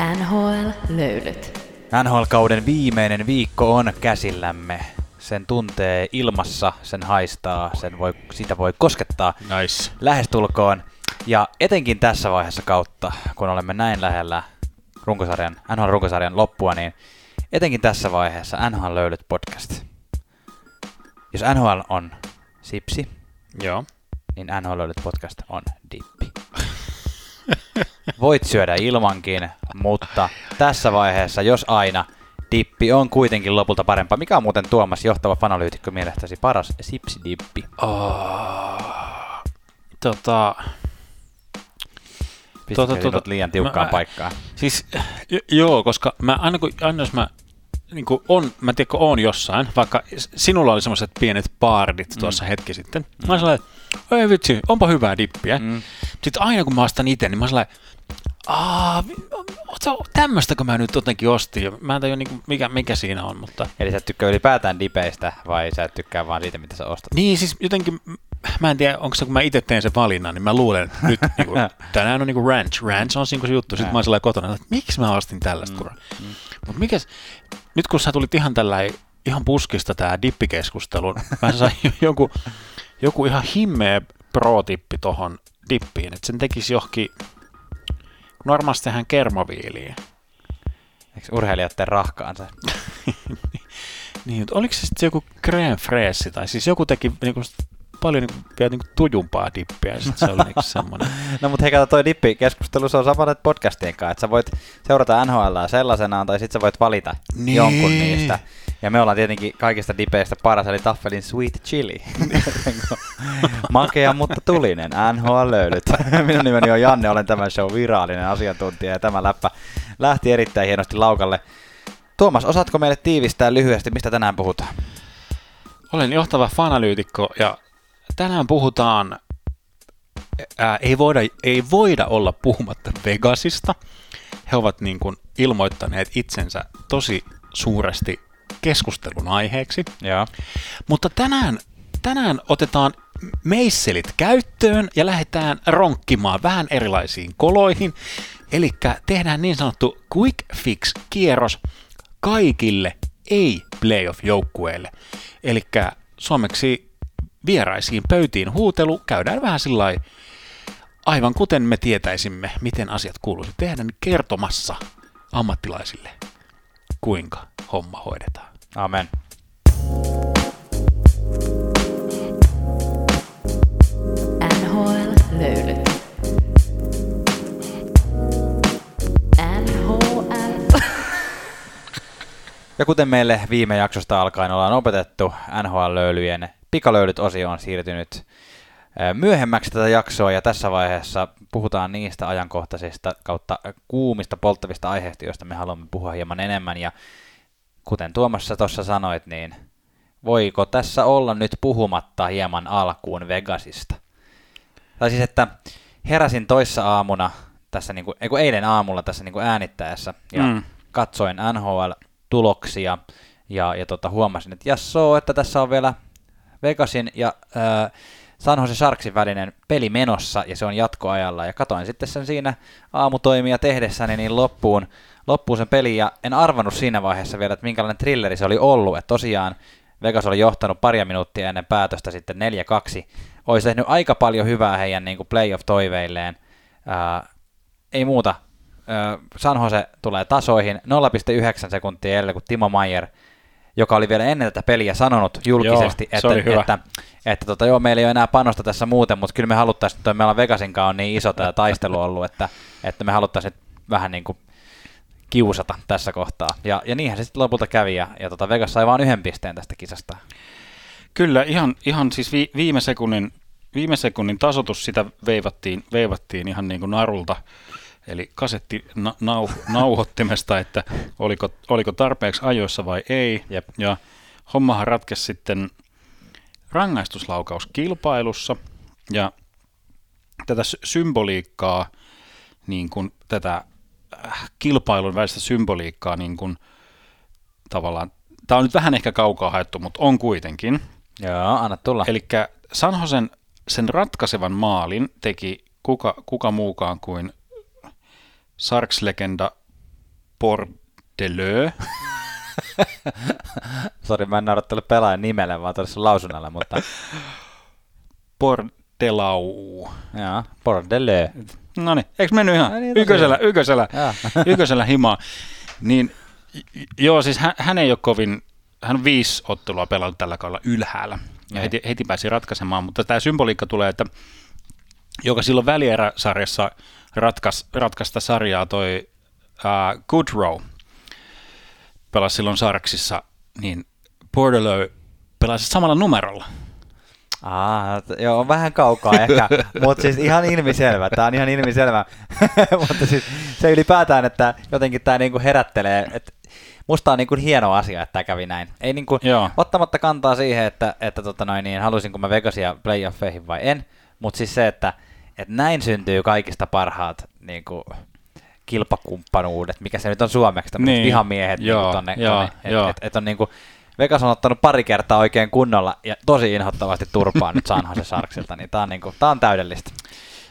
NHL-löylyt. NHL-kauden viimeinen viikko on käsillämme. Sen tuntee ilmassa, sen haistaa, sen voi, sitä voi koskettaa Nice. lähestulkoon. Ja etenkin tässä vaiheessa kautta, kun olemme näin lähellä runkosarjan, NHL-runkosarjan loppua, niin etenkin tässä vaiheessa NHL löylyt podcast. Jos NHL on sipsi, Joo. niin NHL löylyt podcast on dippi. Voit syödä ilmankin, mutta tässä vaiheessa, jos aina, dippi on kuitenkin lopulta parempaa. Mikä on muuten Tuomas johtava fanalyytikko mielestäsi paras sipsidippi? Oh, tota, Tota, tota, liian tiukkaan mä- paikkaan? siis joo, koska mä aina, kun, aina jos mä niin kuin on, mä tiedän, kun oon jossain, vaikka sinulla oli semmoiset pienet baardit tuossa hetki sitten, mm. mä oon sellainen, ei vitsi, onpa hyvää dippiä. Mm. Mm. Sitten aina kun mä ostan itse, niin mä oon sellainen, Aa, tämmöistä kun mä nyt jotenkin ostin. ja Mä en tajua, niin mikä, mikä siinä on, mutta... Eli sä et tykkää ylipäätään dipeistä vai sä et tykkää vaan siitä, mitä sä ostat? Niin, siis jotenkin, mä en tiedä, onko se, kun mä itse teen sen valinnan, niin mä luulen, että nyt niin kuin, tänään on niin kuin ranch. Ranch on siinä se juttu. Sitten mä oon sellainen kotona, että miksi mä ostin tällaista kuraa. Mm. Mutta mikäs, nyt kun sä tulit ihan tällä ihan puskista tää dippikeskustelun, mä sain joku, joku ihan himmeä pro-tippi tohon dippiin, että sen tekisi johonkin, normaalisti tehdään kermoviiliin. Eikö urheilijat tee rahkaansa? Niin, mutta oliko se sitten joku crème fraise, tai siis joku teki niinku, paljon niinku, vielä niinku tujumpaa dippiä, ja sitten se oli niinku semmoinen. No mutta hei, kato, toi dippikeskustelu, se on sama podcastien kanssa, että sä voit seurata NHL sellaisenaan, tai sitten sä voit valita niin. jonkun niistä. Ja me ollaan tietenkin kaikista dipeistä paras, eli Taffelin Sweet Chili. Makea, mutta tulinen, NHL löylyt. Minun nimeni on Janne, olen tämän show virallinen asiantuntija, ja tämä läppä lähti erittäin hienosti laukalle. Tuomas, osaatko meille tiivistää lyhyesti, mistä tänään puhutaan? Olen johtava fanalyytikko, ja tänään puhutaan, ää, ei, voida, ei voida olla puhumatta Vegasista. He ovat niin kuin ilmoittaneet itsensä tosi suuresti keskustelun aiheeksi. Joo. Mutta tänään, tänään otetaan meisselit käyttöön ja lähdetään ronkkimaan vähän erilaisiin koloihin. Eli tehdään niin sanottu quick fix kierros kaikille ei-playoff-joukkueille. Eli suomeksi vieraisiin pöytiin huutelu käydään vähän sillä aivan kuten me tietäisimme, miten asiat kuuluisi tehdä, niin kertomassa ammattilaisille, kuinka homma hoidetaan. Amen. NHL. Ja kuten meille viime jaksosta alkaen ollaan opetettu, NHL-löylyjen pikalöylyt-osio on siirtynyt myöhemmäksi tätä jaksoa, ja tässä vaiheessa puhutaan niistä ajankohtaisista kautta kuumista polttavista aiheista, joista me haluamme puhua hieman enemmän, ja kuten Tuomas sä tuossa sanoit, niin voiko tässä olla nyt puhumatta hieman alkuun Vegasista? Tai siis, että heräsin toissa aamuna, tässä niinku, ei kun eilen aamulla tässä niinku äänittäessä, ja Mm. mm. katsoin NHL-tuloksia, ja, ja tota, huomasin, että jassoo, että tässä on vielä Vegasin ja äh, San Jose Sharksin välinen peli menossa, ja se on jatkoajalla, ja katoin sitten sen siinä aamutoimia tehdessäni niin loppuun, loppuun sen peli, ja en arvannut siinä vaiheessa vielä, että minkälainen thrilleri se oli ollut, että tosiaan Vegas oli johtanut paria minuuttia ennen päätöstä sitten 4-2, olisi tehnyt aika paljon hyvää heidän niin kuin playoff-toiveilleen, Ää, ei muuta, Ää, San Jose tulee tasoihin 0,9 sekuntia edellä kuin Timo Mayer, joka oli vielä ennen tätä peliä sanonut julkisesti, Joo, että, hyvä. että, että tota, joo, meillä ei ole enää panosta tässä muuten, mutta kyllä me haluttaisiin, että meillä on Vegasin kanssa on niin iso tämä taistelu ollut, että, että me haluttaisiin vähän niin kuin kiusata tässä kohtaa. Ja, ja niinhän se sitten lopulta kävi, ja, ja tota Vegas sai vain yhden pisteen tästä kisasta. Kyllä, ihan, ihan siis vi, viime, sekunnin, viime sekunnin tasotus sitä veivattiin, veivattiin ihan niin kuin narulta, eli kasetti na, nau, nauhoittimesta, että oliko, oliko tarpeeksi ajoissa vai ei. Jep. Ja hommahan ratkesi sitten rangaistuslaukauskilpailussa, ja tätä sy- symboliikkaa, niin kuin tätä äh, kilpailun välistä symboliikkaa niin kuin, tavallaan, tämä on nyt vähän ehkä kaukaa haettu, mutta on kuitenkin. Joo, anna tulla. Eli San Josen sen ratkaisevan maalin teki kuka, kuka muukaan kuin Sarks-legenda Bordelö. Sori, mä en naurattanut pelaajan nimelle, vaan todella lausunnalle, mutta Bordelau. joo, Bordelö. No niin, eikö mennyt ihan No niin, yköisellä, Joo. yköisellä himaa. Niin, joo, siis hän, hän ei ole kovin, hän on viisi ottelua pelannut tällä kaudella ylhäällä. Ja Ei. heti, heti pääsi ratkaisemaan, mutta tämä symboliikka tulee, että joka silloin välieräsarjassa ratkaisi, ratkaista sarjaa toi uh, Goodrow pelasi silloin Sarksissa, niin Bordelö pelasi samalla numerolla. Aa, joo, on vähän kaukaa ehkä, mutta siis ihan ilmiselvä, tämä on ihan ilmiselvä, mutta siis se ylipäätään, että jotenkin tämä niinku herättelee, että musta on niinku hieno asia, että tämä kävi näin. Ei niinku, Joo. ottamatta kantaa siihen, että, että tota noin, niin, halusinko mä Vegasia playoffeihin vai en, mutta siis se, että, että näin syntyy kaikista parhaat niinku, kilpakumppanuudet, mikä se nyt on suomeksi, tämmöiset Niin. vihamiehet Joo, niinku tonne, joo, tonne et, joo. et, et on niinku, Vegas on ottanut pari kertaa oikein kunnolla ja tosi inhottavasti turpaa nyt San Jose Sharksilta, niin tää on, niinku, tää on täydellistä.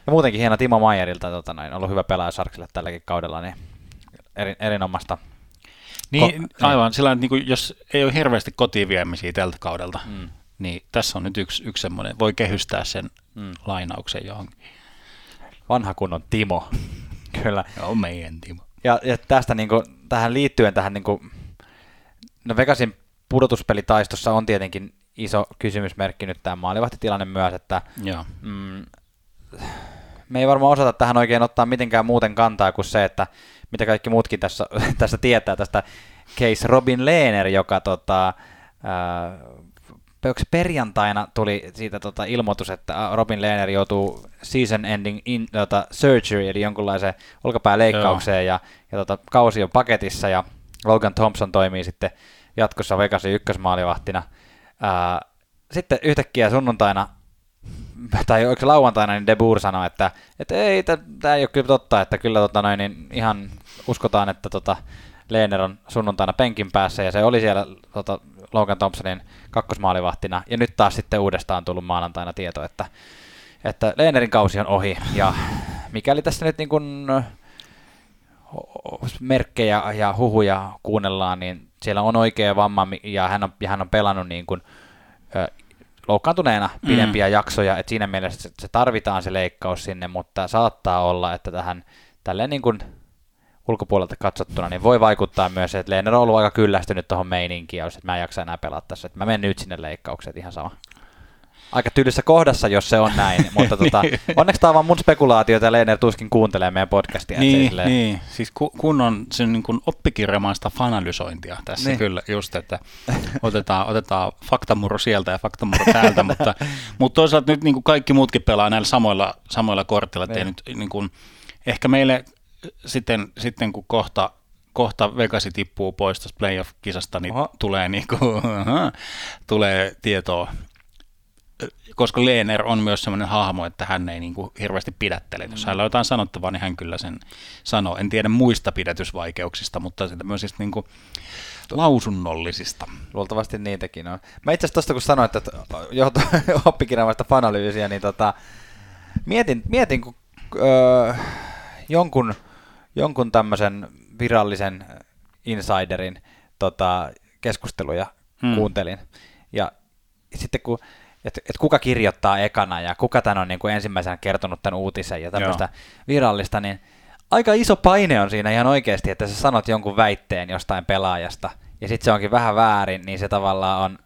Ja muutenkin hieno Timo Mayerilta, tota, noin, ollut hyvä pelaaja Sharksille tälläkin kaudella, niin eri, erinomaista. Niin, Ko- aivan, sillä niin kuin, jos ei ole hirveästi kotiviemisiä tältä kaudelta, Mm. niin tässä on nyt yksi, yksi semmoinen, voi kehystää sen Mm. lainauksen johonkin. Vanha kunnon Timo, kyllä. Joo, meidän Timo. Ja, ja tästä niinku, tähän liittyen tähän niinku, no Vegasin pudotuspelitaistossa on tietenkin iso kysymysmerkki nyt tämä maalivahtitilanne myös, että Joo. mm, me ei varmaan osata tähän oikein ottaa mitenkään muuten kantaa kuin se, että mitä kaikki muutkin tässä, tässä tietää tästä case Robin Lehner, joka tota, ää, se perjantaina tuli siitä tota, ilmoitus, että Robin Lehner joutuu season ending in, tota, surgery, eli jonkunlaiseen olkapääleikkaukseen, ja, ja tota, kausi on paketissa, ja Logan Thompson toimii sitten jatkossa Vegasin ykkösmaalivahtina. Ää, sitten yhtäkkiä sunnuntaina tai oliko lauantaina, niin De Boer sanoi, että, että ei, tämä ei ole kyllä totta, että kyllä tota noin, niin ihan uskotaan, että tota, Lehner on sunnuntaina penkin päässä, ja se oli siellä tota, Logan Thompsonin kakkosmaalivahtina, ja nyt taas sitten uudestaan tullut maanantaina tieto, että, että Lehnerin kausi on ohi, ja mikäli tässä nyt niin kuin merkkejä ja huhuja kuunnellaan, niin siellä on oikea vamma, ja hän on, ja hän on pelannut niin kuin, ö, loukkaantuneena pidempiä mm. jaksoja, että siinä mielessä se, se tarvitaan se leikkaus sinne, mutta saattaa olla, että tähän tälleen niin kuin ulkopuolelta katsottuna, niin voi vaikuttaa myös, että Lehner on ollut aika kyllästynyt tuohon meininkiin, jos et mä en jaksa enää pelata tässä, että mä menen nyt sinne leikkaukseen, ihan sama. Aika tyllyssä kohdassa, jos se on näin, mutta tota, onneksi tämä on vaan mun spekulaatio, ja Lehner tuskin kuuntelee meidän podcastia. että se Niin, silleen- niin, siis ku, kun on sen niin kuin oppikirjamaista fanalysointia tässä Niin. niin. kyllä just, että otetaan, otetaan faktamurro sieltä ja faktamurro täältä, mutta, mutta toisaalta nyt niin kuin kaikki muutkin pelaa näillä samoilla, samoilla kortilla, että Niin. nyt niin kuin, ehkä meille sitten, sitten kun kohta kohta Vegasi tippuu pois tästä playoff-kisasta, niin Oho. tulee, niin kuin, tulee tietoa koska Leener on myös sellainen hahmo, että hän ei niin kuin hirveästi pidättele. Jos hänellä on jotain sanottavaa, niin hän kyllä sen sanoo. En tiedä muista pidätysvaikeuksista, mutta tämmöisistä niin kuin lausunnollisista. Luultavasti niitäkin on. Mä itse asiassa tuosta kun sanoit, että johto oppikirjamaista fanalyysiä, niin tota, mietin, mietin kun öö, jonkun, jonkun tämmöisen virallisen insiderin tota, keskusteluja Hmm. hmm. kuuntelin. Ja sitten kun, että et kuka kirjoittaa ekana ja kuka tämän on niin kuin ensimmäisenä kertonut tämän uutisen ja tämmöistä virallista, niin aika iso paine on siinä ihan oikeasti, että sä sanot jonkun väitteen jostain pelaajasta, ja sitten se onkin vähän väärin, niin se tavallaan on,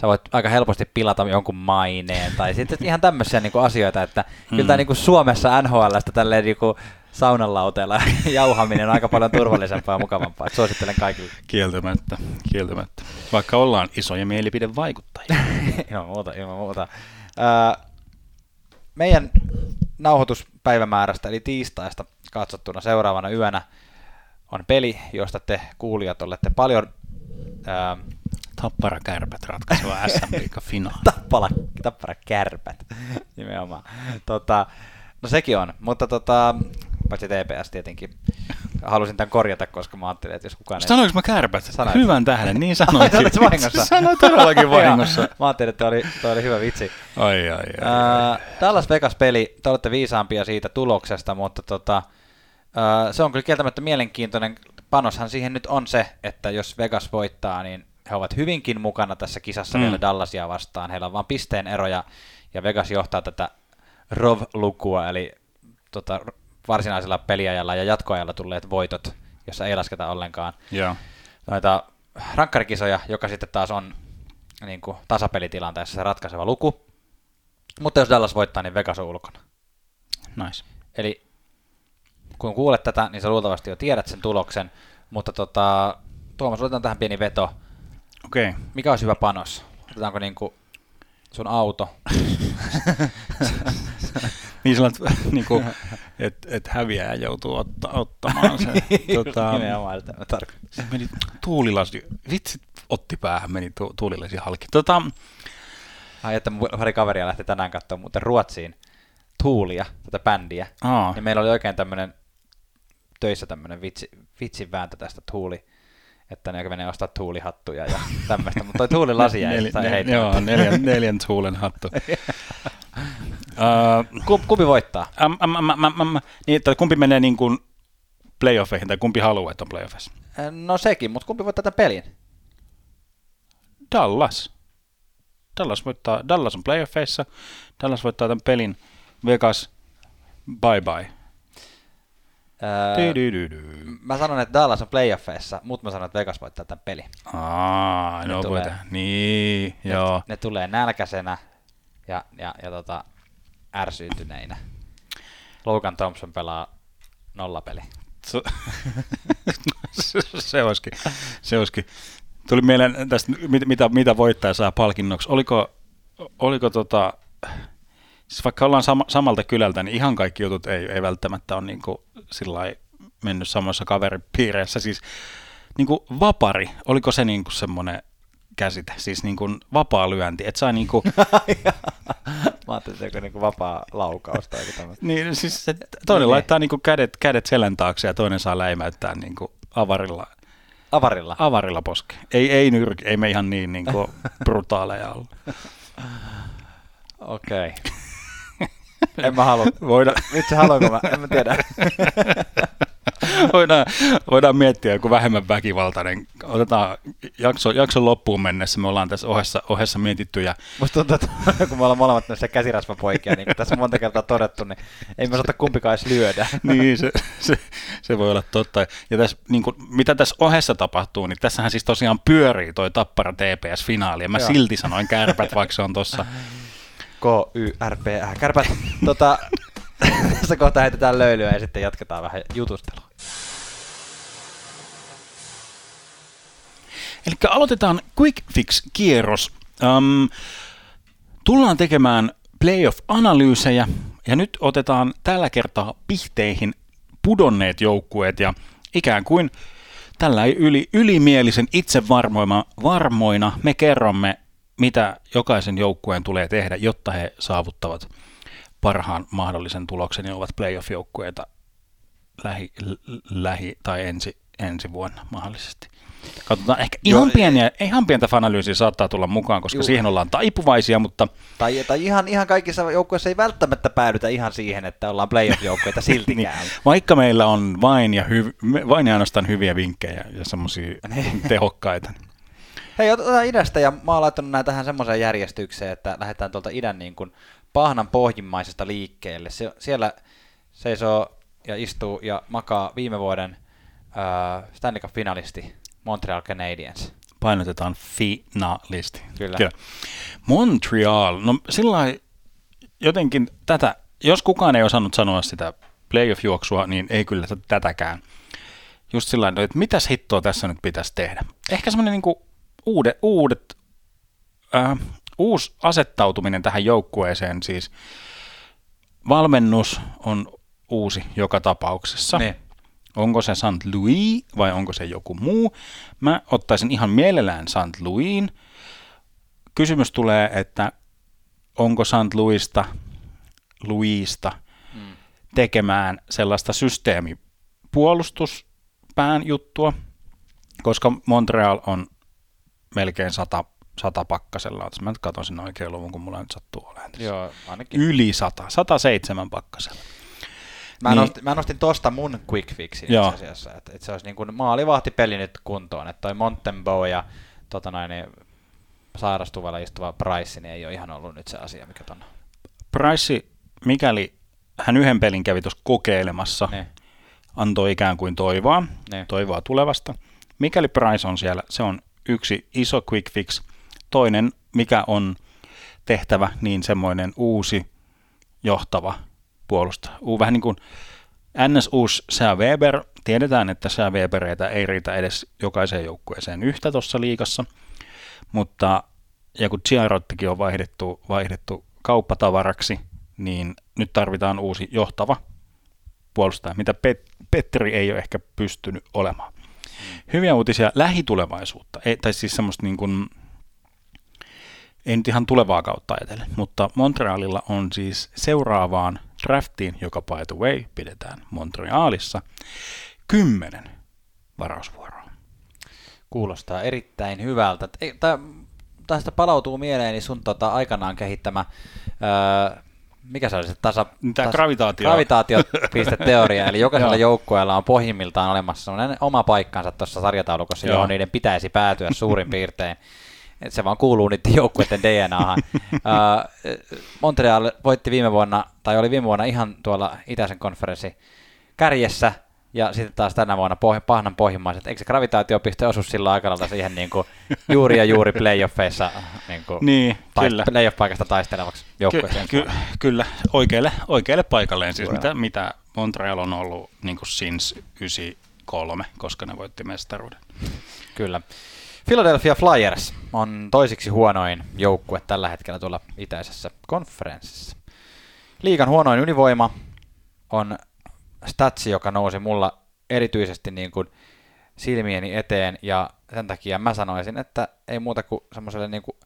sä voit aika helposti pilata jonkun maineen, tai sitten ihan tämmöisiä niinku asioita, että mm. kyllä tämä niinku Suomessa NHLstä tälleen niinku saunanlauteella jauhaminen on aika paljon turvallisempaa ja mukavampaa, suosittelen kaikille. Kieltämättä, kieltämättä. Vaikka ollaan isoja mielipidevaikuttajia. ilman muuta, ilman muuta. Öö, meidän nauhoituspäivämäärästä, eli tiistaista katsottuna seuraavana yönä on peli, josta te kuulijat olette paljon öö, Tappara kärpät ratkaiseva SM finaali. tappala, tappara kärpät nimenomaan. Tota, no sekin on, mutta tota, paitsi TPS tietenkin. Halusin tämän korjata, koska mä ajattelin, että jos kukaan ei... Sanoinko mä kärpät? Sanoit. Hyvän tähden, niin Ai, sanoin. sanoit vahingossa. Sanoin todellakin vahingossa. Mä ajattelin, että toi oli, toi oli hyvä vitsi. Ai, ai, ai. ai. Ää, Dallas Vegas-peli, te olette viisaampia siitä tuloksesta, mutta tota, ää, se on kyllä kieltämättä mielenkiintoinen. panoshan siihen nyt on se, että jos Vegas voittaa, niin he ovat hyvinkin mukana tässä kisassa mm. vielä Dallasia vastaan. Heillä on vain pisteen eroja, ja Vegas johtaa tätä ROV-lukua, eli tota, varsinaisella peliajalla ja jatkoajalla tulleet voitot, jossa ei lasketa ollenkaan Joo. noita rankkarikisoja, joka sitten taas on niin kuin, tasapelitilanteessa se ratkaiseva luku. Mutta jos Dallas voittaa, niin Vegas on ulkona. Nice. Eli kun kuulet tätä, niin sä luultavasti jo tiedät sen tuloksen, mutta tota, Tuomas, otetaan tähän pieni veto. Okei. Okay. Mikä olisi hyvä panos? Otetaanko niinku sun auto? niin sellainen, niin kuin, että et häviäjä joutuu otta, ottamaan sen. tota, Nimenomaan, että mä tarkoitan. Se meni tuulilasi, vitsit otti päähän, meni tu, tuulilasi halki. Tota, Ai, että pari kaveria lähti tänään katsomaan muuten Ruotsiin Tuulia, tätä bändiä. aa, Niin meillä oli oikein tämmöinen töissä tämmöinen vitsi, vitsin vääntö tästä Tuuli, että ne menee ostaa tuulihattuja ja tämmöistä, mutta toi tuulilasi jäi Nel, tai ne, joo, neljän, neljän tuulen hattu. Uh, Kumpi, voittaa? äm, äm, äm, äm, äm, niin, kumpi menee niin kuin playoffeihin, tai kumpi haluaa, että on playoffeissa? No sekin, mutta kumpi voittaa tämän pelin? Dallas. Dallas, voittaa, Dallas on playoffeissa, Dallas voittaa tämän pelin, Vegas, bye bye. Öö, mä sanon, että Dallas on playoffeissa, mutta mä sanon, että Vegas voittaa tämän pelin. Aa, Ne no tulee. Niin, joo. Ne, ne tulee nälkäisenä ja, ja, ja tota, ärsyntyneinä. Logan Thompson pelaa nollapeli. Se, se, olisikin, se olisikin. Tuli mieleen tästä, mit- mitä, mitä voittaja saa palkinnoksi. Oliko, oliko tota, siis vaikka ollaan sama, samalta kylältä, niin ihan kaikki jutut ei, ei välttämättä ole niin kuin mennyt samassa kaveripiireissä. Siis niin kuin vapari, oliko se niin kuin semmoinen käsite, siis niin kuin vapaa lyönti, että sai niin kuin, Mä ajattelin, että se on niinku vapaa laukaus tai tämmöistä. niin siis se, toinen Niin. laittaa niin kuin kädet, kädet selän taakse ja toinen saa läimäyttää niin kuin avarilla Avarilla. Avarilla poske. Ei, ei nyrk, ei me ihan niin, niin kuin brutaaleja olla. Okei. en mä halua. Voidaan, Vitsi, haluanko mä? En mä tiedä. voidaan, voidaan miettiä joku vähemmän väkivaltainen. Otetaan jakso, jakson loppuun mennessä. Me ollaan tässä ohessa, ohessa mietitty ja Musta tuntuu, että kun me ollaan molemmat näissä käsirasvapoikia, niin kuin tässä on monta kertaa todettu, niin ei me saata kumpikaan edes lyödä. niin, se, se, se, voi olla totta. Ja tässä, niin kuin, mitä tässä ohessa tapahtuu, niin tässähän siis tosiaan pyörii toi Tappara TPS-finaali. Ja mä Joo. silti sanoin kärpät, vaikka se on tuossa. K-Y-R-P-H. Kärpät, tota, tässä kohtaa heitetään löylyä ja sitten jatketaan vähän jutustelua. Eli aloitetaan Quick Fix-kierros. Um, tullaan tekemään playoff-analyysejä, ja nyt otetaan tällä kertaa pihteihin pudonneet joukkueet, ja ikään kuin tällä yli, ylimielisen itsevarmoina varmoina me kerromme, mitä jokaisen joukkueen tulee tehdä, jotta he saavuttavat parhaan mahdollisen tuloksen ja ovat playoff-joukkueita lähi, lähi tai ensi, ensi vuonna mahdollisesti. Katsotaan, ehkä Joo, ihan, pieniä, ihan pientä fanalyysiä saattaa tulla mukaan, koska Juu. siihen ollaan taipuvaisia, mutta Tai, tai ihan, ihan kaikissa joukkueissa ei välttämättä päädytä ihan siihen, että ollaan playoff-joukkueita siltikään. Niin. vaikka meillä on vain ja, hyv, vain ja ainoastaan hyviä vinkkejä ja semmoisia Niin. tehokkaita. Hei, otetaan idästä ja mä oon laittanut näitä tähän semmoiseen järjestykseen, että lähdetään tuolta idän niin kuin pahnan pohjimmaisesta liikkeelle. Se, siellä seisoo ja istuu ja makaa viime vuoden äh, Stanley Cup-finalisti Montreal Canadiens. Painotetaan finalisti. Kyllä. Montreal, no sillä jotenkin tätä, jos kukaan ei osannut sanoa sitä playoff-juoksua, niin ei kyllä tätäkään. Just sillä lailla, että mitäs hittoa tässä nyt pitäisi tehdä. Ehkä semmoinen niinku uudet, uudet, äh, uusi asettautuminen tähän joukkueeseen, siis valmennus on uusi joka tapauksessa. Niin. Onko se St. Louis vai onko se joku muu? Mä ottaisin ihan mielellään St. Louisin. Kysymys tulee, että onko St. Louisista, Louisista Mm. tekemään sellaista systeemipuolustuspään juttua, koska Montreal on melkein sata, sata pakkasella. Jos Mä nyt katson sen oikein luvun, kun mulla nyt sattuu olemaan tässä. Joo, ainakin. Yli 100, 107 pakkasella. Mä, Niin. nostin, mä nostin tosta mun quick fixin Joo. itse asiassa, että, että se olisi niin kuin maalivahtipeli nyt kuntoon, että toi Montembeau ja tota noin, niin sairastuvalla istuva Price niin ei ole ihan ollut nyt se asia, mikä ton... Price, mikäli hän yhden pelin kävi tuossa kokeilemassa, Niin, antoi ikään kuin toivoa, niin. toivoa tulevasta. Mikäli Price on siellä, se on yksi iso quick fix. Toinen, mikä on tehtävä, niin semmoinen uusi johtava puolustaja. Vähän niin kuin NS Sää Weber. Tiedetään, että Sää Webereitä ei riitä edes jokaiseen joukkueeseen yhtä tuossa liigassa, mutta ja kun Giarottikin on vaihdettu, vaihdettu kauppatavaraksi, niin nyt tarvitaan uusi johtava puolustaja, mitä Pet- Petteri ei ole ehkä pystynyt olemaan. Hyviä uutisia lähitulevaisuutta, ei, tai siis semmoista niin kuin, ei nyt ihan tulevaa kautta ajatellen, mutta Montrealilla on siis seuraavaan draftiin, joka by the way pidetään Montrealissa, kymmenen varausvuoroa. Kuulostaa erittäin hyvältä. Tästä palautuu mieleeni sun tota, aikanaan kehittämä, öö, mikä se oli se tasa... Tämä gravitaatio. Gravitaatiopisteteoria, eli jokaisella joukkueella on pohjimmiltaan olemassa oma paikkansa tuossa sarjataulukossa, johon niiden pitäisi päätyä suurin piirtein. Se vaan kuuluu niiden joukkueiden DNAhan. Montreal voitti viime vuonna, tai oli viime vuonna ihan tuolla itäisen konferenssi kärjessä, ja sitten taas tänä vuonna poh- pahnan pohjimmaiset. Eikö se gravitaatiopiste osu silloin aika siihen niin kuin juuri ja juuri playoffeissa niin kuin Niin, tai- kyllä. playoff-paikasta taistelevaksi joukkueeseen? Ky- ky- kyllä, oikealle, oikealle paikalleen, siis mitä, mitä Montreal on ollut niin kuin since 93, koska ne voitti mestaruuden. Kyllä. Philadelphia Flyers on toisiksi huonoin joukkue tällä hetkellä tuolla itäisessä konferenssissa. Liigan huonoin ylivoima on statsi, joka nousi mulla erityisesti niin kuin silmieni eteen, ja sen takia mä sanoisin, että ei muuta kuin semmoiselle niin kuin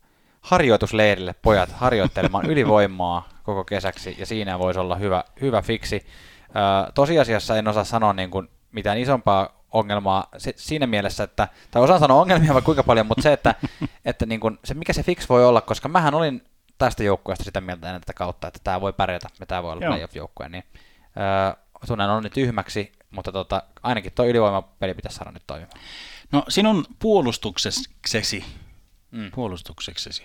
harjoitusleirille pojat harjoittelemaan ylivoimaa koko kesäksi, ja siinä voisi olla hyvä, hyvä fiksi. Ö, tosiasiassa en osaa sanoa niin kuin mitään isompaa ongelmaa se, siinä mielessä, että, tai osaan sanoa ongelmia vaikka kuinka paljon, mutta se, että, että niin kuin, se mikä se fix voi olla, koska mähän olin tästä joukkueesta sitä mieltä ennen tätä kautta, että tämä voi pärjätä ja tämä voi olla playoff-joukkue, niin öö, tunnen on nyt tyhmäksi, mutta tota, ainakin tuo ylivoimapeli pitäisi saada nyt toimimaan. No sinun puolustukseksesi, Mm. puolustukseksesi,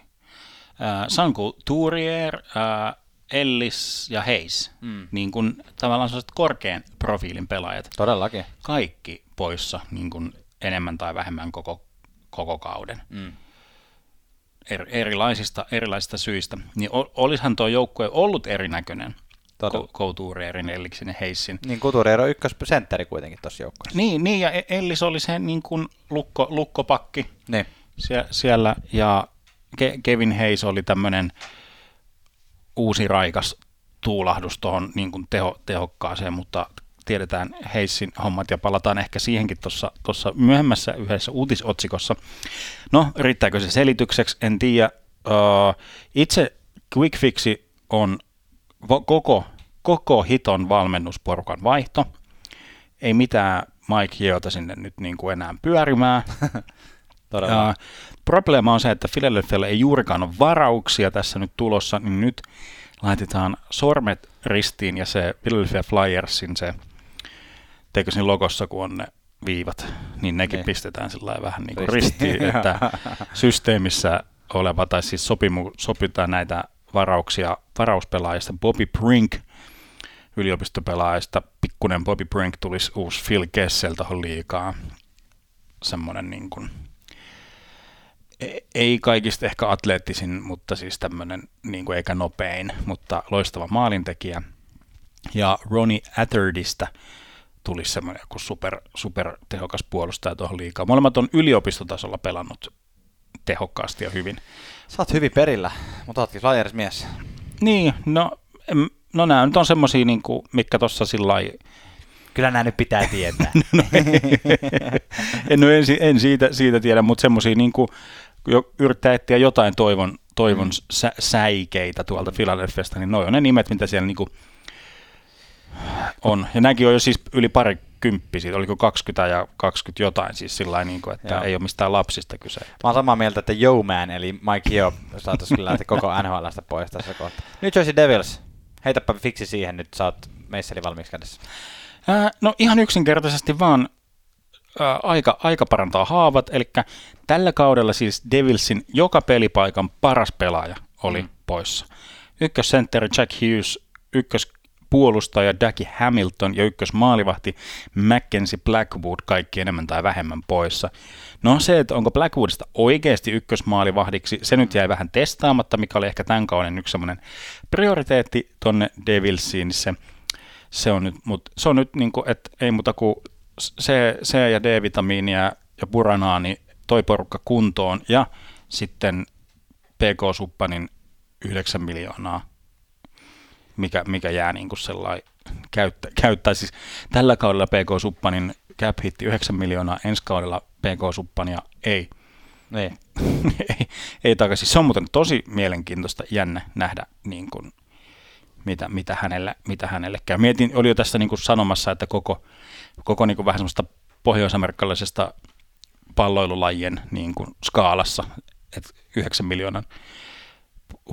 äh, Sanku Tourier, äh, Ellis ja Hayes, Mm. niin kuin tavallaan sellaiset korkean profiilin pelaajat, Todellakin. kaikki poissa niin kuin enemmän tai vähemmän koko, koko kauden. Mm. er, erilaisista, erilaisista syistä, niin olisihan tuo joukkue ollut erinäköinen Todella. Koutuurierin, Elliksen ja Heissin. Niin Couturier on ykkössentteri kuitenkin tuossa joukkueessa. Niin, niin, ja Ellis oli se niin kuin lukko, lukkopakki Niin. sie, siellä, ja Ke, Kevin Hayes oli tämmöinen uusi raikas tuulahdus tuohon niin kuin teho, tehokkaaseen, mutta tiedetään Heissin hommat ja palataan ehkä siihenkin tuossa myöhemmässä yhdessä uutisotsikossa. No, riittääkö se selitykseksi? En tiedä. Uh, itse Quick Fixi on koko, koko hiton valmennusporukan vaihto. Ei mitään Mike Hiota sinne nyt niin kuin enää pyörimään. Todella. Ja probleema on se, että Philadelphialla ei juurikaan ole varauksia tässä nyt tulossa, niin nyt laitetaan sormet ristiin ja se Philadelphia Flyersin se, teikö siinä logossa, kun on ne viivat, niin nekin Niin. niin. pistetään sillä vähän niin kuin Ristiin. ristiin, että systeemissä oleva, tai siis sopimu, sopitaan näitä varauksia varauspelaajista. Bobby Brink yliopistopelaajista, pikkunen Bobby Brink tulisi uusi Phil Kessel tuohon liikaa. Semmoinen niin kuin, e- ei kaikista ehkä atleettisin, mutta siis tämmöinen, niin kuin eikä nopein, mutta loistava maalintekijä. Ja Ronnie Atherdystä tulisi semmoinen joku super, super tehokas puolustaja tuohon liikaa. Molemmat on yliopistotasolla pelannut tehokkaasti ja hyvin. Sä oot hyvin perillä, mutta ootkin Flyers mies. Niin, no, em, no nämä nyt on semmosia, niin kuin, mitkä tuossa sillä Kyllä nämä nyt pitää tietää. no, en, no, en, en siitä, siitä tiedä, mutta semmoisia niin kuin, jo yrittää etsiä jotain toivon, toivon mm. sä, säikeitä tuolta Philadelphiasta, niin noi on ne nimet, mitä siellä niin kuin on. Ja nämäkin on jo siis yli pari kymppisiä, oliko 20 ja 20 jotain, siis sillä niin kuin, että Joo. ei ole mistään lapsista kyse. Mä oon samaa mieltä, että Yo Man, eli Mike Hio, saataisiin kyllä lähteä koko NHLstä pois tässä kohtaa. New Jersey Devils. Heitäpä fiksi siihen nyt, oot meisseli valmiiksi kädessä. Ää, no ihan yksinkertaisesti vaan ää, aika, aika parantaa haavat, eli tällä kaudella siis Devilsin joka pelipaikan paras pelaaja oli mm. poissa. Ykkössentteri Jack Hughes, ykköspuolustaja Dackie Hamilton ja ykkösmaalivahti Mackenzie Blackwood kaikki enemmän tai vähemmän poissa. No se, että onko Blackwoodista oikeasti ykkösmaalivahdiksi, se nyt jäi vähän testaamatta, mikä oli ehkä tämän kauden yksi semmoinen prioriteetti tonne Devilsiin, niin se, se on nyt, mutta se on nyt niin kuin, että ei muuta kuin C, C ja D-vitamiinia ja buranaani toi porukka kuntoon ja sitten PK-suppanin 9 miljoonaa, mikä, mikä jää niin kuin sellainen käyttä, käyttää. Siis tällä kaudella PK-suppanin cap hitti 9 miljoonaa, ensi kaudella PK-suppania ei. Niin. ei, ei takaisin. Se on muuten tosi mielenkiintoista, jännä nähdä, niin kuin, mitä, mitä, hänelle, mitä hänelle käy. Mietin, oli jo tässä niin kuin sanomassa, että koko, koko niin kuin vähän semmoista pohjoisamerikkalaisesta palloilulajien niin kuin skaalassa, että 9 miljoonan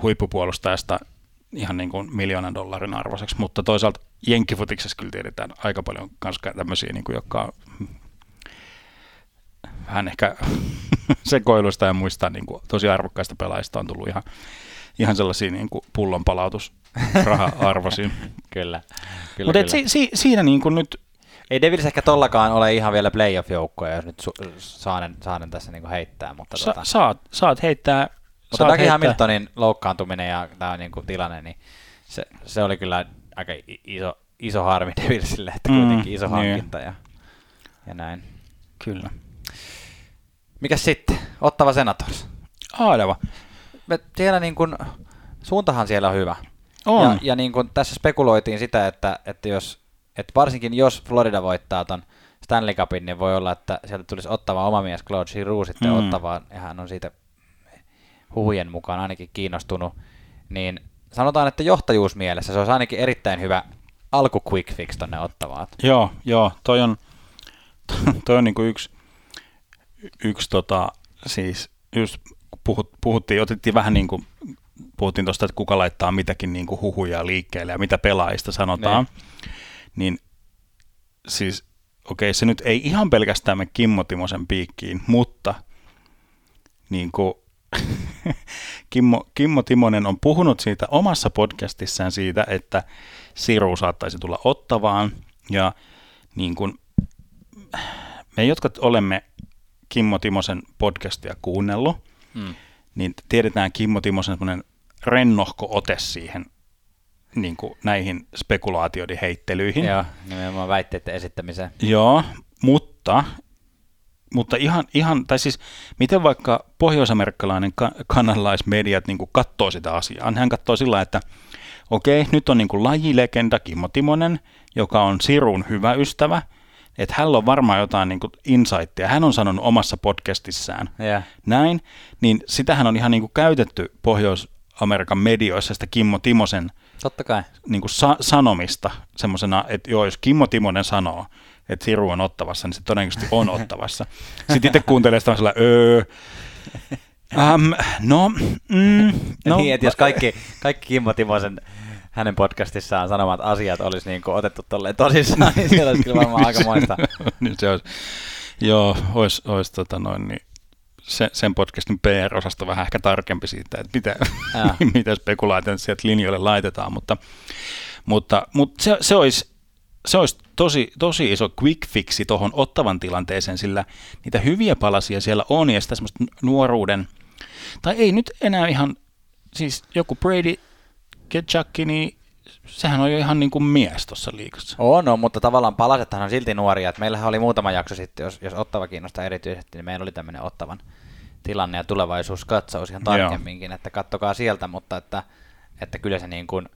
huippupuolustajasta ihan niin kuin miljoonan dollarin arvoiseksi, mutta toisaalta jenkkifutiksessa kyllä tiedetään aika paljon myös tämmöisiä, niin kuin, jotka on vähän ehkä sekoiluista ja muista niin kuin, tosi arvokkaista pelaajista on tullut ihan, ihan sellaisia niin kuin pullonpalautusraha-arvoisia. kyllä. kyllä Mutta si, si, siinä niin kuin nyt ei Devils ehkä tollakaan ole ihan vielä playoff-joukkoja, jos nyt su- saanen, saanen tässä niinku heittää. Mutta sa, tota, saat, saat heittää mutta Dagi Hamiltonin loukkaantuminen ja tämä niinku tilanne, niin se, se oli kyllä aika iso, iso harmi Devilsille, että kuitenkin iso mm, hankinta niin. ja, ja näin. Kyllä. Mikä sitten? Ottava Senators. Aadava. Me siellä niin kuin, suuntahan siellä on hyvä. On. Ja, ja niin kuin tässä spekuloitiin sitä, että, että jos, että varsinkin jos Florida voittaa ton Stanley Cupin, niin voi olla, että sieltä tulisi ottava oma mies Claude Giroux sitten mm. ottavaan, ja hän on siitä huhujen mukaan ainakin kiinnostunut, niin sanotaan, että johtajuusmielessä se olisi ainakin erittäin hyvä alku quick fix tonne ottavaan. Joo, joo, toi on, toi on niinku yksi, yksi tota, siis just puhut, puhuttiin, otettiin vähän niin kuin, puhuttiin tuosta, että kuka laittaa mitäkin niin kuin huhuja liikkeelle ja mitä pelaajista sanotaan, ne. niin siis okei, se nyt ei ihan pelkästään me Kimmo Timosen piikkiin, mutta niin kuin Kimmo, Kimmo Timonen on puhunut siitä omassa podcastissaan siitä, että Siru saattaisi tulla ottavaan. Ja niin kuin me, jotka olemme Kimmo Timosen podcastia kuunnellut, hmm. niin tiedetään Kimmo Timosen rennohko ote siihen niin kuin näihin spekulaatioiden heittelyihin. Joo, nimenomaan väitteiden esittämiseen. Joo, mutta mutta ihan, ihan, tai siis miten vaikka pohjoisamerikkalainen ka- kanalaismediat niin katsoo sitä asiaa? Hän katsoo sillä että okei, nyt on niin kuin lajilegenda Kimmo Timonen, joka on Sirun hyvä ystävä, että hänellä on varmaan jotain niin kuin insightia. Hän on sanonut omassa podcastissaan yeah. näin, niin sitähän on ihan niin kuin käytetty Pohjois-Amerikan medioissa sitä Kimmo Timosen Totta kai. Niin kuin sa- sanomista semmoisena, että joo, jos Kimmo Timonen sanoo, että Siru on ottavassa, niin se todennäköisesti on ottavassa. Sitten itse kuuntelee sitä sillä, öö, Um, no, mm, no. niin, että jos kaikki, kaikki Kimmo Timosen hänen podcastissaan sanomat asiat olisi niin kuin otettu tolleen tosissaan, niin siellä olisi kyllä varmaan aika moista. niin se olisi, joo, olisi, olisi tota noin, niin se, sen podcastin PR-osasto vähän ehkä tarkempi siitä, että mitä, mitä spekulaatioita sieltä linjoille laitetaan, mutta, mutta, mutta se, se olisi se olisi tosi, tosi iso quick fixi tuohon ottavan tilanteeseen, sillä niitä hyviä palasia siellä on ja sitä semmoista nuoruuden, tai ei nyt enää ihan, siis joku Brady Ketchakki, niin sehän on jo ihan niin kuin mies tuossa liikassa. On, no, mutta tavallaan palasethan on silti nuoria. Että meillähän oli muutama jakso sitten, jos, jos Ottava kiinnostaa erityisesti, niin meillä oli tämmöinen Ottavan tilanne ja tulevaisuuskatsaus ihan tarkemminkin, Joo. että kattokaa sieltä, mutta että, että kyllä se niin kuin,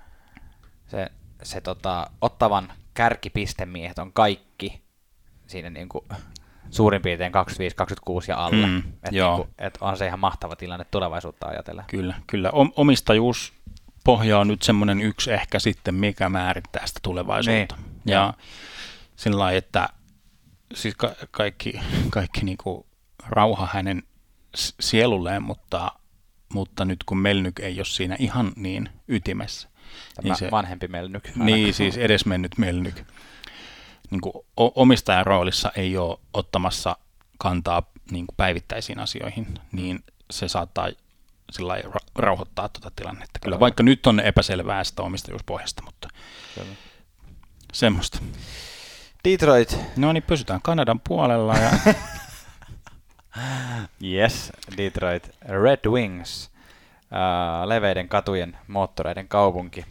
se, se tota, Ottavan kärkipistemiehet on kaikki siinä niin kuin suurin piirtein 25, 26 ja alle. Mm, että niin et on se ihan mahtava tilanne tulevaisuutta ajatella. Kyllä, kyllä. Omistajuus pohja on nyt semmoinen yksi ehkä sitten, mikä määrittää sitä tulevaisuutta. Niin. Ja sillä lailla, että siis ka- kaikki, kaikki niin kuin rauha hänen sielulleen, mutta, mutta nyt kun Melnyk ei ole siinä ihan niin ytimessä. Tämä niin se, vanhempi Melnyk. Niin, siis edesmennyt Melnyk. Niin kuin omistajan roolissa ei ole ottamassa kantaa niin kuin päivittäisiin asioihin, niin se saattaa sillä rauhoittaa tuota tilannetta. Kyllä, vaikka nyt on epäselvää sitä omistajuuspohjasta, mutta Kyllä. semmoista. Detroit. No niin, pysytään Kanadan puolella. Ja... yes, Detroit. Red Wings. Leveiden katujen, moottoreiden kaupunki.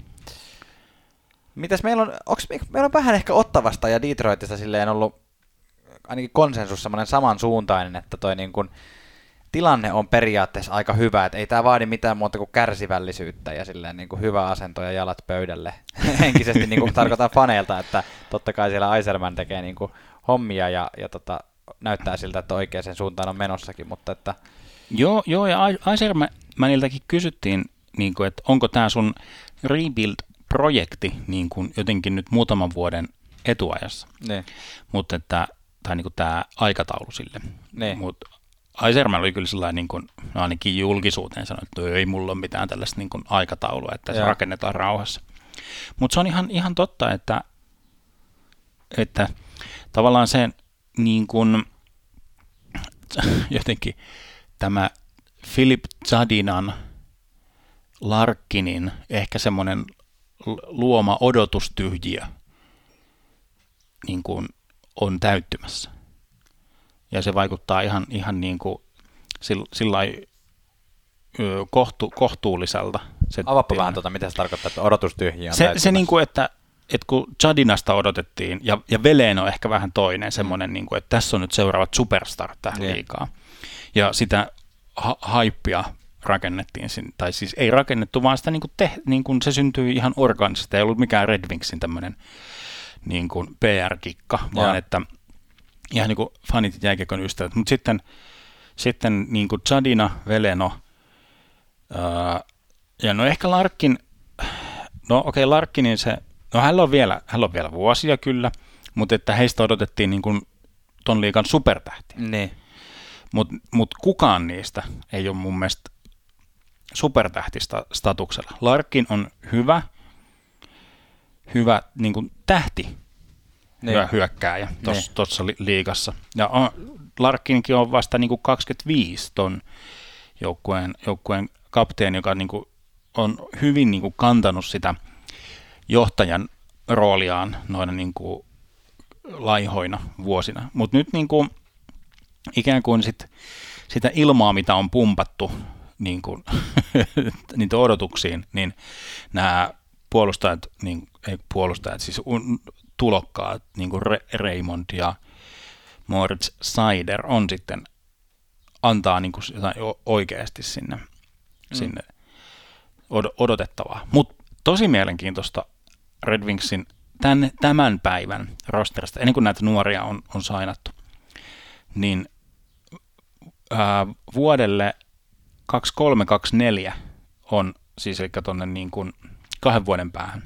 Mitäs meillä on, onks, meillä on vähän ehkä Ottavasta ja Detroitista silleen ollut ainakin konsensus semmoinen samansuuntainen, että toi niin kuin, tilanne on periaatteessa aika hyvä, että ei tämä vaadi mitään muuta kuin kärsivällisyyttä ja silleen niin hyvä asento ja jalat pöydälle. Henkisesti niin kuin tarkoitan faneilta, että totta kai siellä Aiserman tekee niin kuin hommia ja, ja tota, näyttää siltä, että oikeaan suuntaan on menossakin, mutta että... Joo, joo ja Aisermaniltakin kysyttiin, niin kuin, että onko tämä sun rebuild-projekti niin kuin jotenkin nyt muutaman vuoden etuajassa. Ne. Mutta että, tai niin kuin tämä aikataulu sille. Ne. Mutta Aiserman oli kyllä sellainen, niin kuin, no ainakin julkisuuteen sanoi, että ei mulla ole mitään tällaista niin kuin aikataulua, että se rakennetaan rauhassa. Mutta se on ihan, ihan totta, että, että tavallaan se niin kuin, jotenkin tämä Philip Zadinan Larkinin ehkä semmoinen luoma odotustyhjiö niin kuin on täyttymässä ja se vaikuttaa ihan, ihan niin kuin sillä kohtu, kohtuulliselta. Se Avaappa vähän tuota, mitä se tarkoittaa, että odotustyhjiä on Se, se niin kuin, että, että kun Jadinasta odotettiin, ja, ja Veleen on ehkä vähän toinen, semmoinen, mm. niin kuin, että tässä on nyt seuraavat superstar tähän niin. liikaa. Ja sitä ha- haippia rakennettiin, tai siis ei rakennettu, vaan sitä niin kuin te, niin kuin se syntyi ihan organisesta, ei ollut mikään Red Wingsin tämmöinen niin kuin PR-kikka, vaan ja. että ihan niin kuin fanit jääkiekon ystävät. Mutta sitten, sitten niin kuin Chadina, Veleno ää, ja no ehkä Larkin, no okei okay, Larkinin se, no hän on vielä, hän on vielä vuosia kyllä, mutta että heistä odotettiin niin kuin ton liikan supertähti. Niin. Mutta mut kukaan niistä ei ole mun mielestä supertähtistä statuksella. Larkin on hyvä, hyvä niin kuin tähti niin. hyvä hyökkääjä tuossa niin. liigassa. Ja on, Larkinkin on vasta niin kuin 25 ton joukkueen, joukkueen kapteeni, joka niin kuin on hyvin niin kuin kantanut sitä johtajan rooliaan noina niin kuin laihoina vuosina. Mutta nyt niin kuin, ikään kuin sit, sitä ilmaa, mitä on pumpattu niin kuin, niitä odotuksiin, niin nämä puolustajat, niin, ei puolustajat, siis tulokkaat, niin kuin Re- Raymond ja Moritz Sider on sitten antaa niin kuin jotain oikeasti sinne, mm. sinne od- odotettavaa. Mutta tosi mielenkiintoista Red Wingsin tämän, tämän päivän rosterista, ennen kuin näitä nuoria on, on sainattu, niin ää, vuodelle 2324 on siis eli tuonne niin kuin kahden vuoden päähän,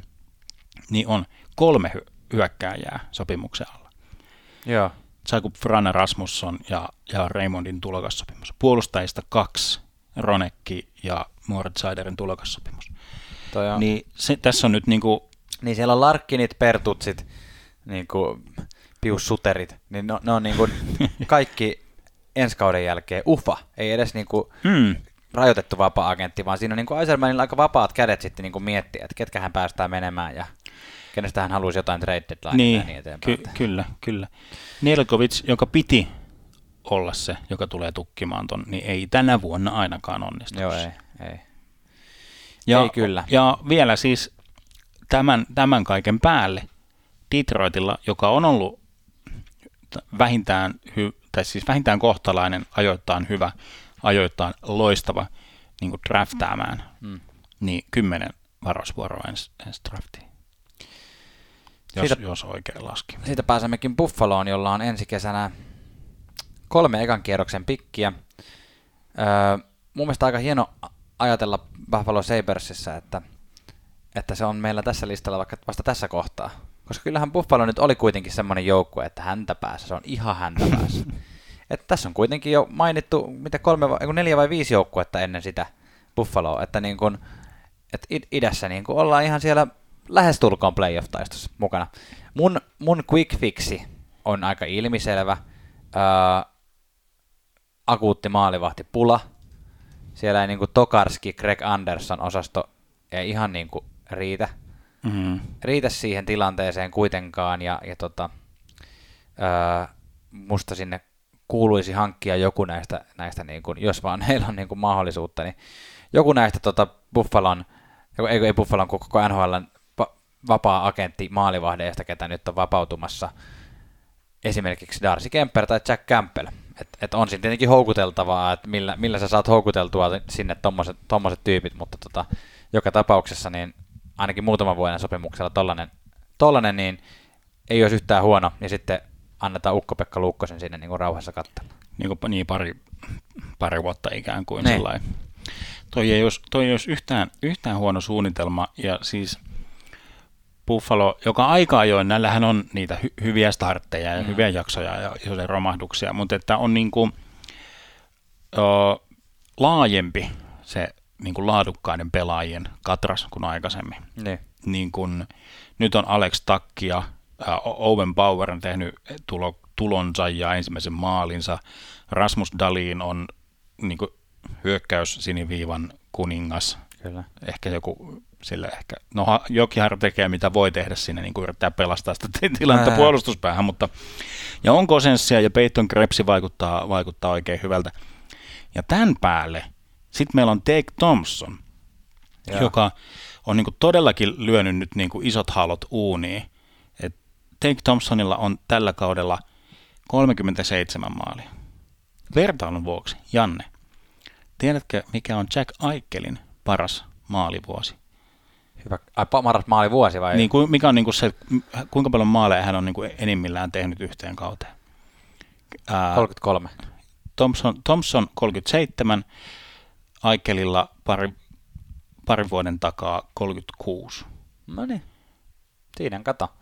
niin on kolme hyökkääjää sopimuksen alla. Joo. Jakub Frana Rasmusson ja, ja Raymondin tulokassopimus. Puolustajista kaksi, Ronekki ja Moritz Seiderin tulokassopimus. on. Niin se, tässä on nyt niinku... Niin siellä on Larkkinit, Pertutsit, niinku Pius Suterit, niin ne, ne on niinku kaikki ensi kauden jälkeen ufa, ei edes niinku hmm. rajoitettu vapaa-agentti, vaan siinä on niinku Eisermanilla aika vapaat kädet sitten niinku miettiä, että ketkä hän päästään menemään ja kenestä hän halusi jotain trade deadline niin, ja niin eteenpäin. Ky- kyllä, kyllä. Nelkovic, joka piti olla se, joka tulee tukkimaan ton, niin ei tänä vuonna ainakaan onnistu. Joo, ei, ei. Ja, ei kyllä. Ja vielä siis tämän, tämän kaiken päälle Detroitilla, joka on ollut vähintään, hy, tai siis vähintään kohtalainen, ajoittain hyvä, ajoittain loistava niin kuin draftaamaan, mm. niin kymmenen varausvuoroa ensi, ensi draftiin. Jos, siitä, jos oikein laski. Siitä pääsemmekin Buffaloon, jolla on ensi kesänä kolme ekan kierroksen pikkiä. Öö, mun mielestä aika hieno ajatella Buffalo Sabersissa, että, että se on meillä tässä listalla vaikka vasta tässä kohtaa. Koska kyllähän Buffalo nyt oli kuitenkin semmoinen joukkue, että häntä päässä, se on ihan häntä päässä. että tässä on kuitenkin jo mainittu, mitä kolme, neljä vai viisi joukkuetta ennen sitä Buffalo, että niin kuin, että idässä niin kuin ollaan ihan siellä lähestulkoon playoff-taistossa mukana. Mun, mun quick fixi on aika ilmiselvä. Öö, akuutti maalivahti pula. Siellä ei niin kuin Tokarski, Greg Anderson osasto ei ihan niin kuin riitä. Mm-hmm. Riitä siihen tilanteeseen kuitenkaan ja, ja tota, öö, musta sinne kuuluisi hankkia joku näistä, näistä niin kuin, jos vaan heillä on niin kuin mahdollisuutta, niin joku näistä tota Buffalon, ei, ei Buffalon, koko NHL vapaa-agentti maalivahdeista, ketä nyt on vapautumassa, esimerkiksi Darcy Kemper tai Jack Campbell. Et, et on siinä tietenkin houkuteltavaa, että millä, millä sä saat houkuteltua sinne tommoset, tommoset tyypit, mutta tota, joka tapauksessa niin ainakin muutaman vuoden sopimuksella tollanen, tollanen niin ei olisi yhtään huono, ja sitten annetaan Ukko-Pekka Luukkosen sinne niin kuin rauhassa katsella. Niin, kuin, niin pari, pari vuotta ikään kuin niin. sellainen. Toi ei olisi, toi ei olisi yhtään, yhtään huono suunnitelma, ja siis Buffalo, joka aika ajoin, näillähän on niitä hy- hyviä startteja ja mm. hyviä jaksoja ja isoja romahduksia, mutta että on niin kuin, o, laajempi se niin kuin laadukkaiden pelaajien katras kuin aikaisemmin. Niin. Niin kuin, nyt on Alex Takki ja Owen Bauer on tehnyt tulo, tulonsa ja ensimmäisen maalinsa. Rasmus Dalin on niin kuin, hyökkäys siniviivan kuningas. Kyllä. Ehkä joku sille ehkä, no Jokihar tekee mitä voi tehdä sinne, niin kuin yrittää pelastaa sitä tilannetta puolustuspäähän, mutta ja on Kosenssia ja Peyton Krebsi vaikuttaa, vaikuttaa oikein hyvältä. Ja tämän päälle sitten meillä on Take Thompson, ja. joka on niin kuin todellakin lyönyt nyt niin kuin isot halot uuniin. Et Take Thompsonilla on tällä kaudella 37 maalia. Vertailun vuoksi, Janne, tiedätkö mikä on Jack Aikelin paras maalivuosi? Hyvä. Ai, paras maalivuosi vai? Niin, mikä on niin kuin se, kuinka paljon maaleja hän on niin kuin enimmillään tehnyt yhteen kauteen? Ää, 33. Thompson, Thompson 37, Aikelilla pari, parin vuoden takaa 36. No niin, siinä kato.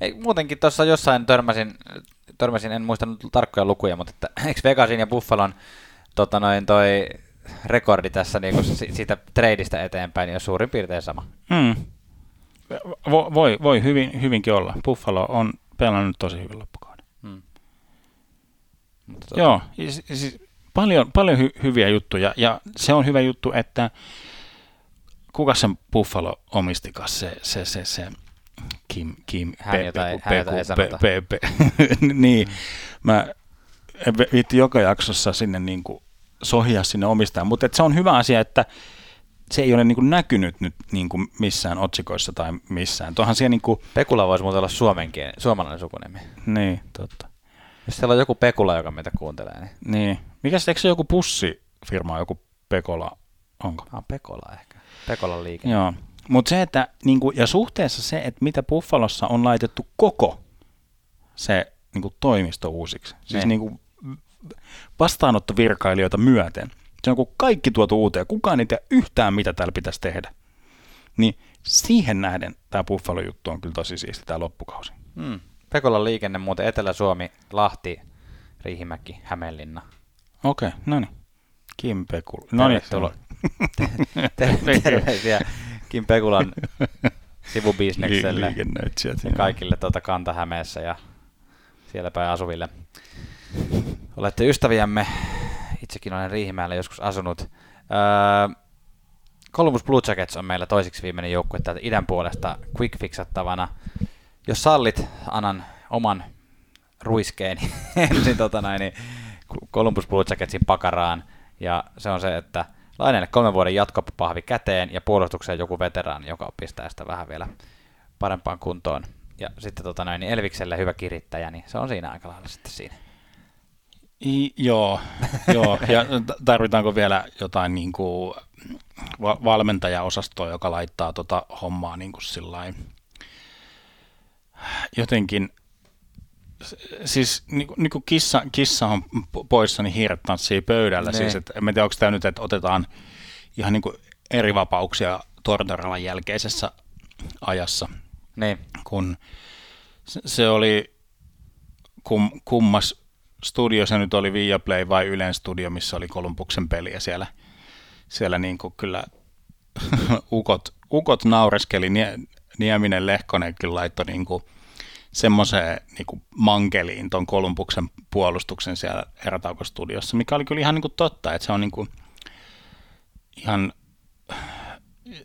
Ei, muutenkin tuossa jossain törmäsin, törmäsin, en muista nyt tarkkoja lukuja, mutta että, eikö Vegasin ja Buffalon tota noin, toi rekordi tässä niin kuin siitä tradeista eteenpäin niin on suurin piirtein sama. Mm. Vo, voi, voi hyvin, hyvinkin olla. Buffalo on pelannut tosi hyvin loppukauden. Mm. Mutta tuota... Joo, siis paljon, paljon hy, hyviä juttuja, ja se on hyvä juttu, että kuka sen Buffalo omistikas, se, se, se, se Kim, Kim, hän Pepe, jotain, hän Pepe, Pepe, niin, mm. mä viitti joka jaksossa sinne niin kuin sohia sinne omistajan, mutta se on hyvä asia, että se ei ole niin kuin näkynyt nyt niin kuin missään otsikoissa tai missään. Tuohan siellä niin kuin... Pekula voisi muuten olla suomenkin, suomalainen sukunimi. Niin, totta. Jos siellä on joku Pekula, joka meitä kuuntelee, niin... Niin. Mikä se, se joku pussifirma, joku Pekola, onko? Ah, Pekola ehkä. Pekolan liike. Joo. Mutta se, että, niin kuin, ja suhteessa se, että mitä Buffalossa on laitettu koko se niin kuin, toimisto uusiksi. Siis niin. Niin kuin, vastaanottovirkailijoita myöten. Se on kun kaikki tuotu uuteen, kukaan ei tiedä yhtään, mitä täällä pitäisi tehdä. Niin siihen nähden tämä Buffalo-juttu on kyllä tosi siisti tämä loppukausi. Hmm. Pekolan liikenne muuten Etelä-Suomi, Lahti, Riihimäki, Hämeenlinna. Okei, okay, no niin. Kim Pekula. No niin. Terveisiä Kim Pekulan sivubisnekselle ja kaikille tuota Kanta-Hämeessä ja siellä päin asuville. Olette ystäviämme. Itsekin olen Riihimäellä joskus asunut. Öö, Columbus Blue Jackets on meillä toiseksi viimeinen joukkue täältä idän puolesta quick fixattavana. Jos sallit, annan oman ruiskeeni ensin tota näin, niin Columbus Blue Jacketsin pakaraan. Ja se on se, että Laineelle kolmen vuoden jatkopahvi käteen ja puolustukseen joku veteraani, joka pistää sitä vähän vielä parempaan kuntoon. Ja sitten tota näin, niin Elvikselle hyvä kirittäjä, niin se on siinä aika lailla sitten siinä. I, joo, joo, ja tarvitaanko vielä jotain niin kuin valmentajaosastoa, joka laittaa tota hommaa niin kuin sillain, jotenkin, siis niin kuin, niin kuin kissa, kissa on poissa, niin hiiret tanssii pöydällä. Ne. Siis, et, en tiedä, onko tämä nyt, että otetaan ihan niin kuin eri vapauksia Tortoralan jälkeisessä ajassa, ne. kun se oli kum, kummas studio se nyt oli Viaplay vai Ylen studio, missä oli Kolumbuksen peli ja siellä, siellä niin kuin kyllä ukot, ukot naureskeli, Nie, Nieminen Lehkonen kyllä laittoi niin kuin semmoiseen niin mankeliin tuon Kolumbuksen puolustuksen siellä erätaukostudiossa, mikä oli kyllä ihan niin kuin totta, että se on niin kuin ihan,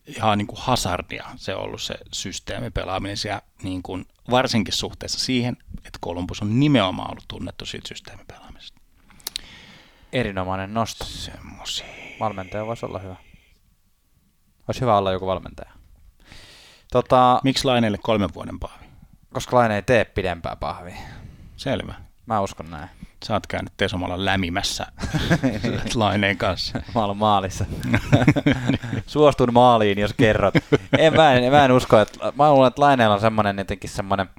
ihan niin kuin hazardia se ollut se systeemipelaaminen siellä niin kuin varsinkin suhteessa siihen, että Kolumbus on nimenomaan ollut tunnettu siitä systeemipelaamisesta. Erinomainen nosto. Semmoisia. Valmentaja voisi olla hyvä. Olisi hyvä olla joku valmentaja. Tota, Miksi Laineelle kolmen vuoden pahvi? Koska Laine ei tee pidempää pahvia. Selvä. Mä uskon näin. Sä oot käynyt Tesomalla lämimässä Laineen kanssa. Mä olen maalissa. Suostun maaliin, jos kerrot. En, mä, en, mä en usko, että mä luulen, että Laineella on semmoinen jotenkin semmoinen,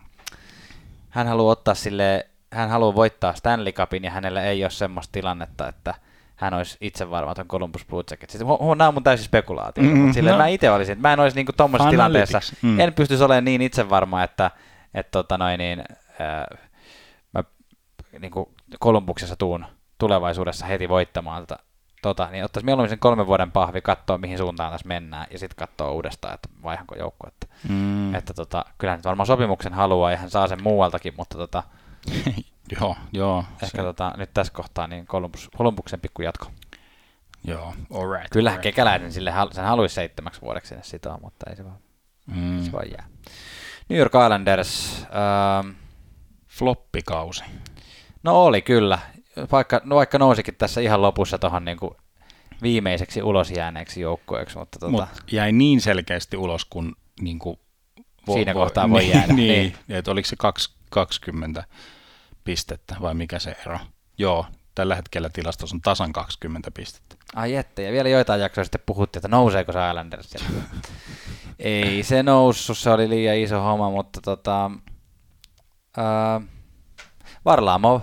hän haluaa ottaa sille, hän haluaa voittaa Stanley Cupin ja hänellä ei ole semmoista tilannetta, että hän olisi itse varma tuon Columbus Blue Jacket. Siis, hu- hu- nämä on mun täysin spekulaatio. Mm, Mm, Sille no. mä itse olisin, että mä en olisi niinku tommosessa tilanteessa, mm. en pystyisi olemaan niin itsevarma, että, että tota noin, niin, ää, mä niin kuin Kolumbuksessa tuun tulevaisuudessa heti voittamaan tota, tota, niin ottaisi mieluummin sen kolmen vuoden pahvi, katsoa mihin suuntaan tässä mennään ja sitten katsoa uudestaan, että vaihanko joukkuetta. Mm. Mm. Että tota, kyllä nyt varmaan sopimuksen haluaa ja hän saa sen muualtakin, mutta tota, joo, joo. ehkä tota, nyt tässä kohtaa niin Columbus, Columbuksen pikku jatko. Joo, all right. Kyllähän all right. kekäläinen sille, sen haluaisi seitsemäksi vuodeksi sinne sitoa, mutta ei se vaan, Mm. se vaan jää. New York Islanders, ähm, Floppikausi. No oli kyllä, vaikka, no vaikka nousikin tässä ihan lopussa tuohon niin viimeiseksi ulos jääneeksi joukkueeksi, mutta tota, Mut jäi niin selkeästi ulos, kun niin kuin Siinä kohtaa voi niin, jäädä, Niin, niin. että oliko se kaksi, 20 pistettä vai mikä se ero? Joo, tällä hetkellä tilastossa on tasan 20 pistettä. ai jette, ja vielä joitain jaksoja sitten puhuttiin, että nouseeko se Islanders. Ei se noussut, se oli liian iso homma, mutta tota, ää, Varlamov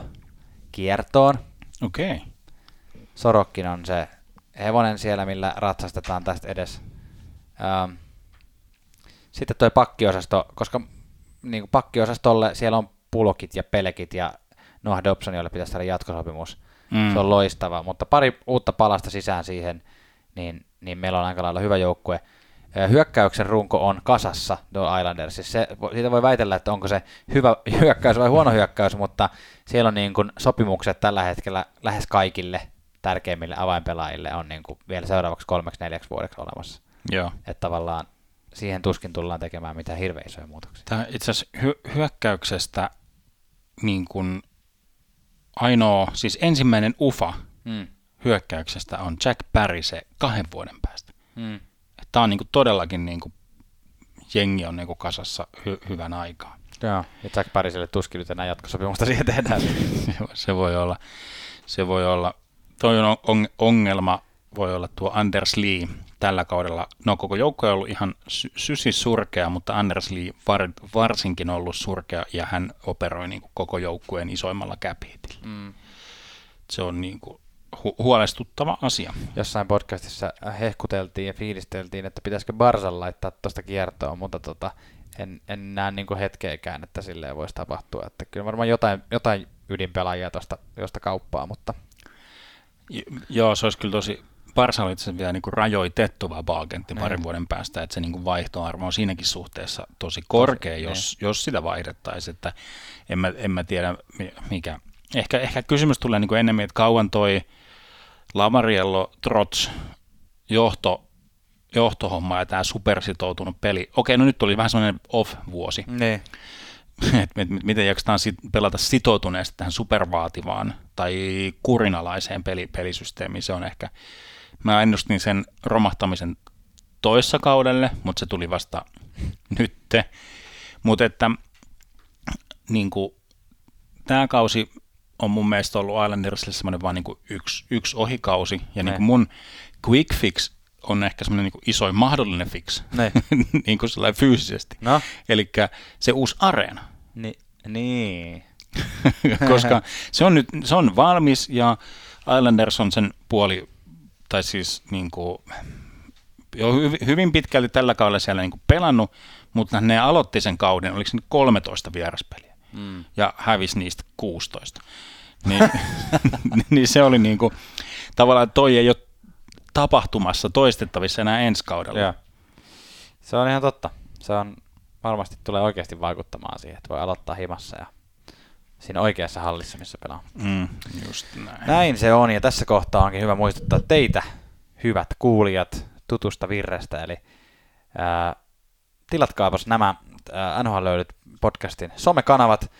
kiertoon. Okei. Okay. Sorokkin on se hevonen siellä, millä ratsastetaan tästä edes. Ähm, sitten toi pakkiosasto, koska niin kuin pakkiosastolle siellä on pulokit ja pelekit ja Noah Dobson, jolle pitäisi saada jatkosopimus. Mm. Se on loistava, mutta pari uutta palasta sisään siihen, niin, niin meillä on aika lailla hyvä joukkue. Hyökkäyksen runko on kasassa tuolla Islandersissa. Se, siitä voi väitellä, että onko se hyvä hyökkäys vai huono hyökkäys, mutta siellä on niin kuin sopimukset tällä hetkellä lähes kaikille tärkeimmille avainpelaajille on niin kuin vielä seuraavaksi kolmeksi neljäksi vuodeksi olemassa. Joo. Että tavallaan siihen tuskin tullaan tekemään mitään hirveän isoja muutoksia. Tämä itse asiassa hy- hyökkäyksestä niin kuin ainoa, siis ensimmäinen ufa Mm. hyökkäyksestä on Jack Parise kahden vuoden päästä. Mm. Tämä on niin kuin todellakin niin kuin, jengi on niin kuin kasassa hy- hyvän aikaa. Joo, ja Jack Pariselle tuskin nyt enää jatkosopimusta siihen tehdään. Se voi- olla, se voi olla, toi on on- ongelma, voi olla tuo Anders Lee tällä kaudella. No koko joukko on ollut ihan sy- sysi surkea, mutta Anders Lee var, varsinkin ollut surkea ja hän operoi niin kuin koko joukkueen isoimmalla cap hitillä. Mm. Se on niin kuin hu- huolestuttava asia. Jossain podcastissa hehkuteltiin ja fiilisteltiin, että pitäisikö Barsan laittaa tuosta kiertoon, mutta tota, en, en näe niin kuin hetkeäkään, että silleen voisi tapahtua. Että kyllä varmaan jotain, jotain ydinpelaajia tuosta josta kauppaa, mutta J- joo, se olisi kyllä tosi, Barsa oli itse vielä niin kuin rajoitettu vapaa-agentti Niin. parin vuoden päästä, että se niin kuin vaihtoarvo on siinäkin suhteessa tosi korkea, Tosi, jos, jos sitä vaihdettaisiin, että en mä, en mä tiedä mi- mikä. Ehkä, ehkä kysymys tulee niin kuin enemmän, että kauan toi Lamariello Trots johto, johtohomma ja tämä supersitoutunut peli. Okei, no nyt tuli vähän semmoinen off-vuosi, niin. että et, miten jaksetaan sit, pelata sitoutuneesti tähän supervaativaan tai kurinalaiseen peli, pelisysteemiin. Se on ehkä, mä ennustin sen romahtamisen toissa kaudelle, mutta se tuli vasta nytte. Mutta että niin kuin, tämä kausi on mun mielestä ollut Islandersille semmoinen vaan niin yksi, yksi ohikausi. Ja niin kuin mun quick fix on ehkä semmoinen niin isoin mahdollinen fix, niin kuin fyysisesti. No, Eli se uusi areena. ni, niin. koska se on nyt se on valmis ja Islanders on sen puoli, tai siis niin kuin, jo hy- hyvin pitkälti tällä kaudella siellä niin pelannut, mutta ne aloitti sen kauden, oliko se nyt 13 vieraspeliä, Mm. ja hävisi niistä 16. Niin, niin se oli niin kuin, tavallaan toi ei ole tapahtumassa toistettavissa enää ensi kaudella. Joo. Se on ihan totta. Se on varmasti tulee oikeasti vaikuttamaan siihen, että voi aloittaa himassa ja siinä oikeassa hallissa, missä pelaa. Mm, just näin. Näin se on, ja tässä kohtaa onkin hyvä muistuttaa teitä, hyvät kuulijat, tutusta virrestä, eli ää, tilatkaapas nämä NHL löydyt podcastin somekanavat.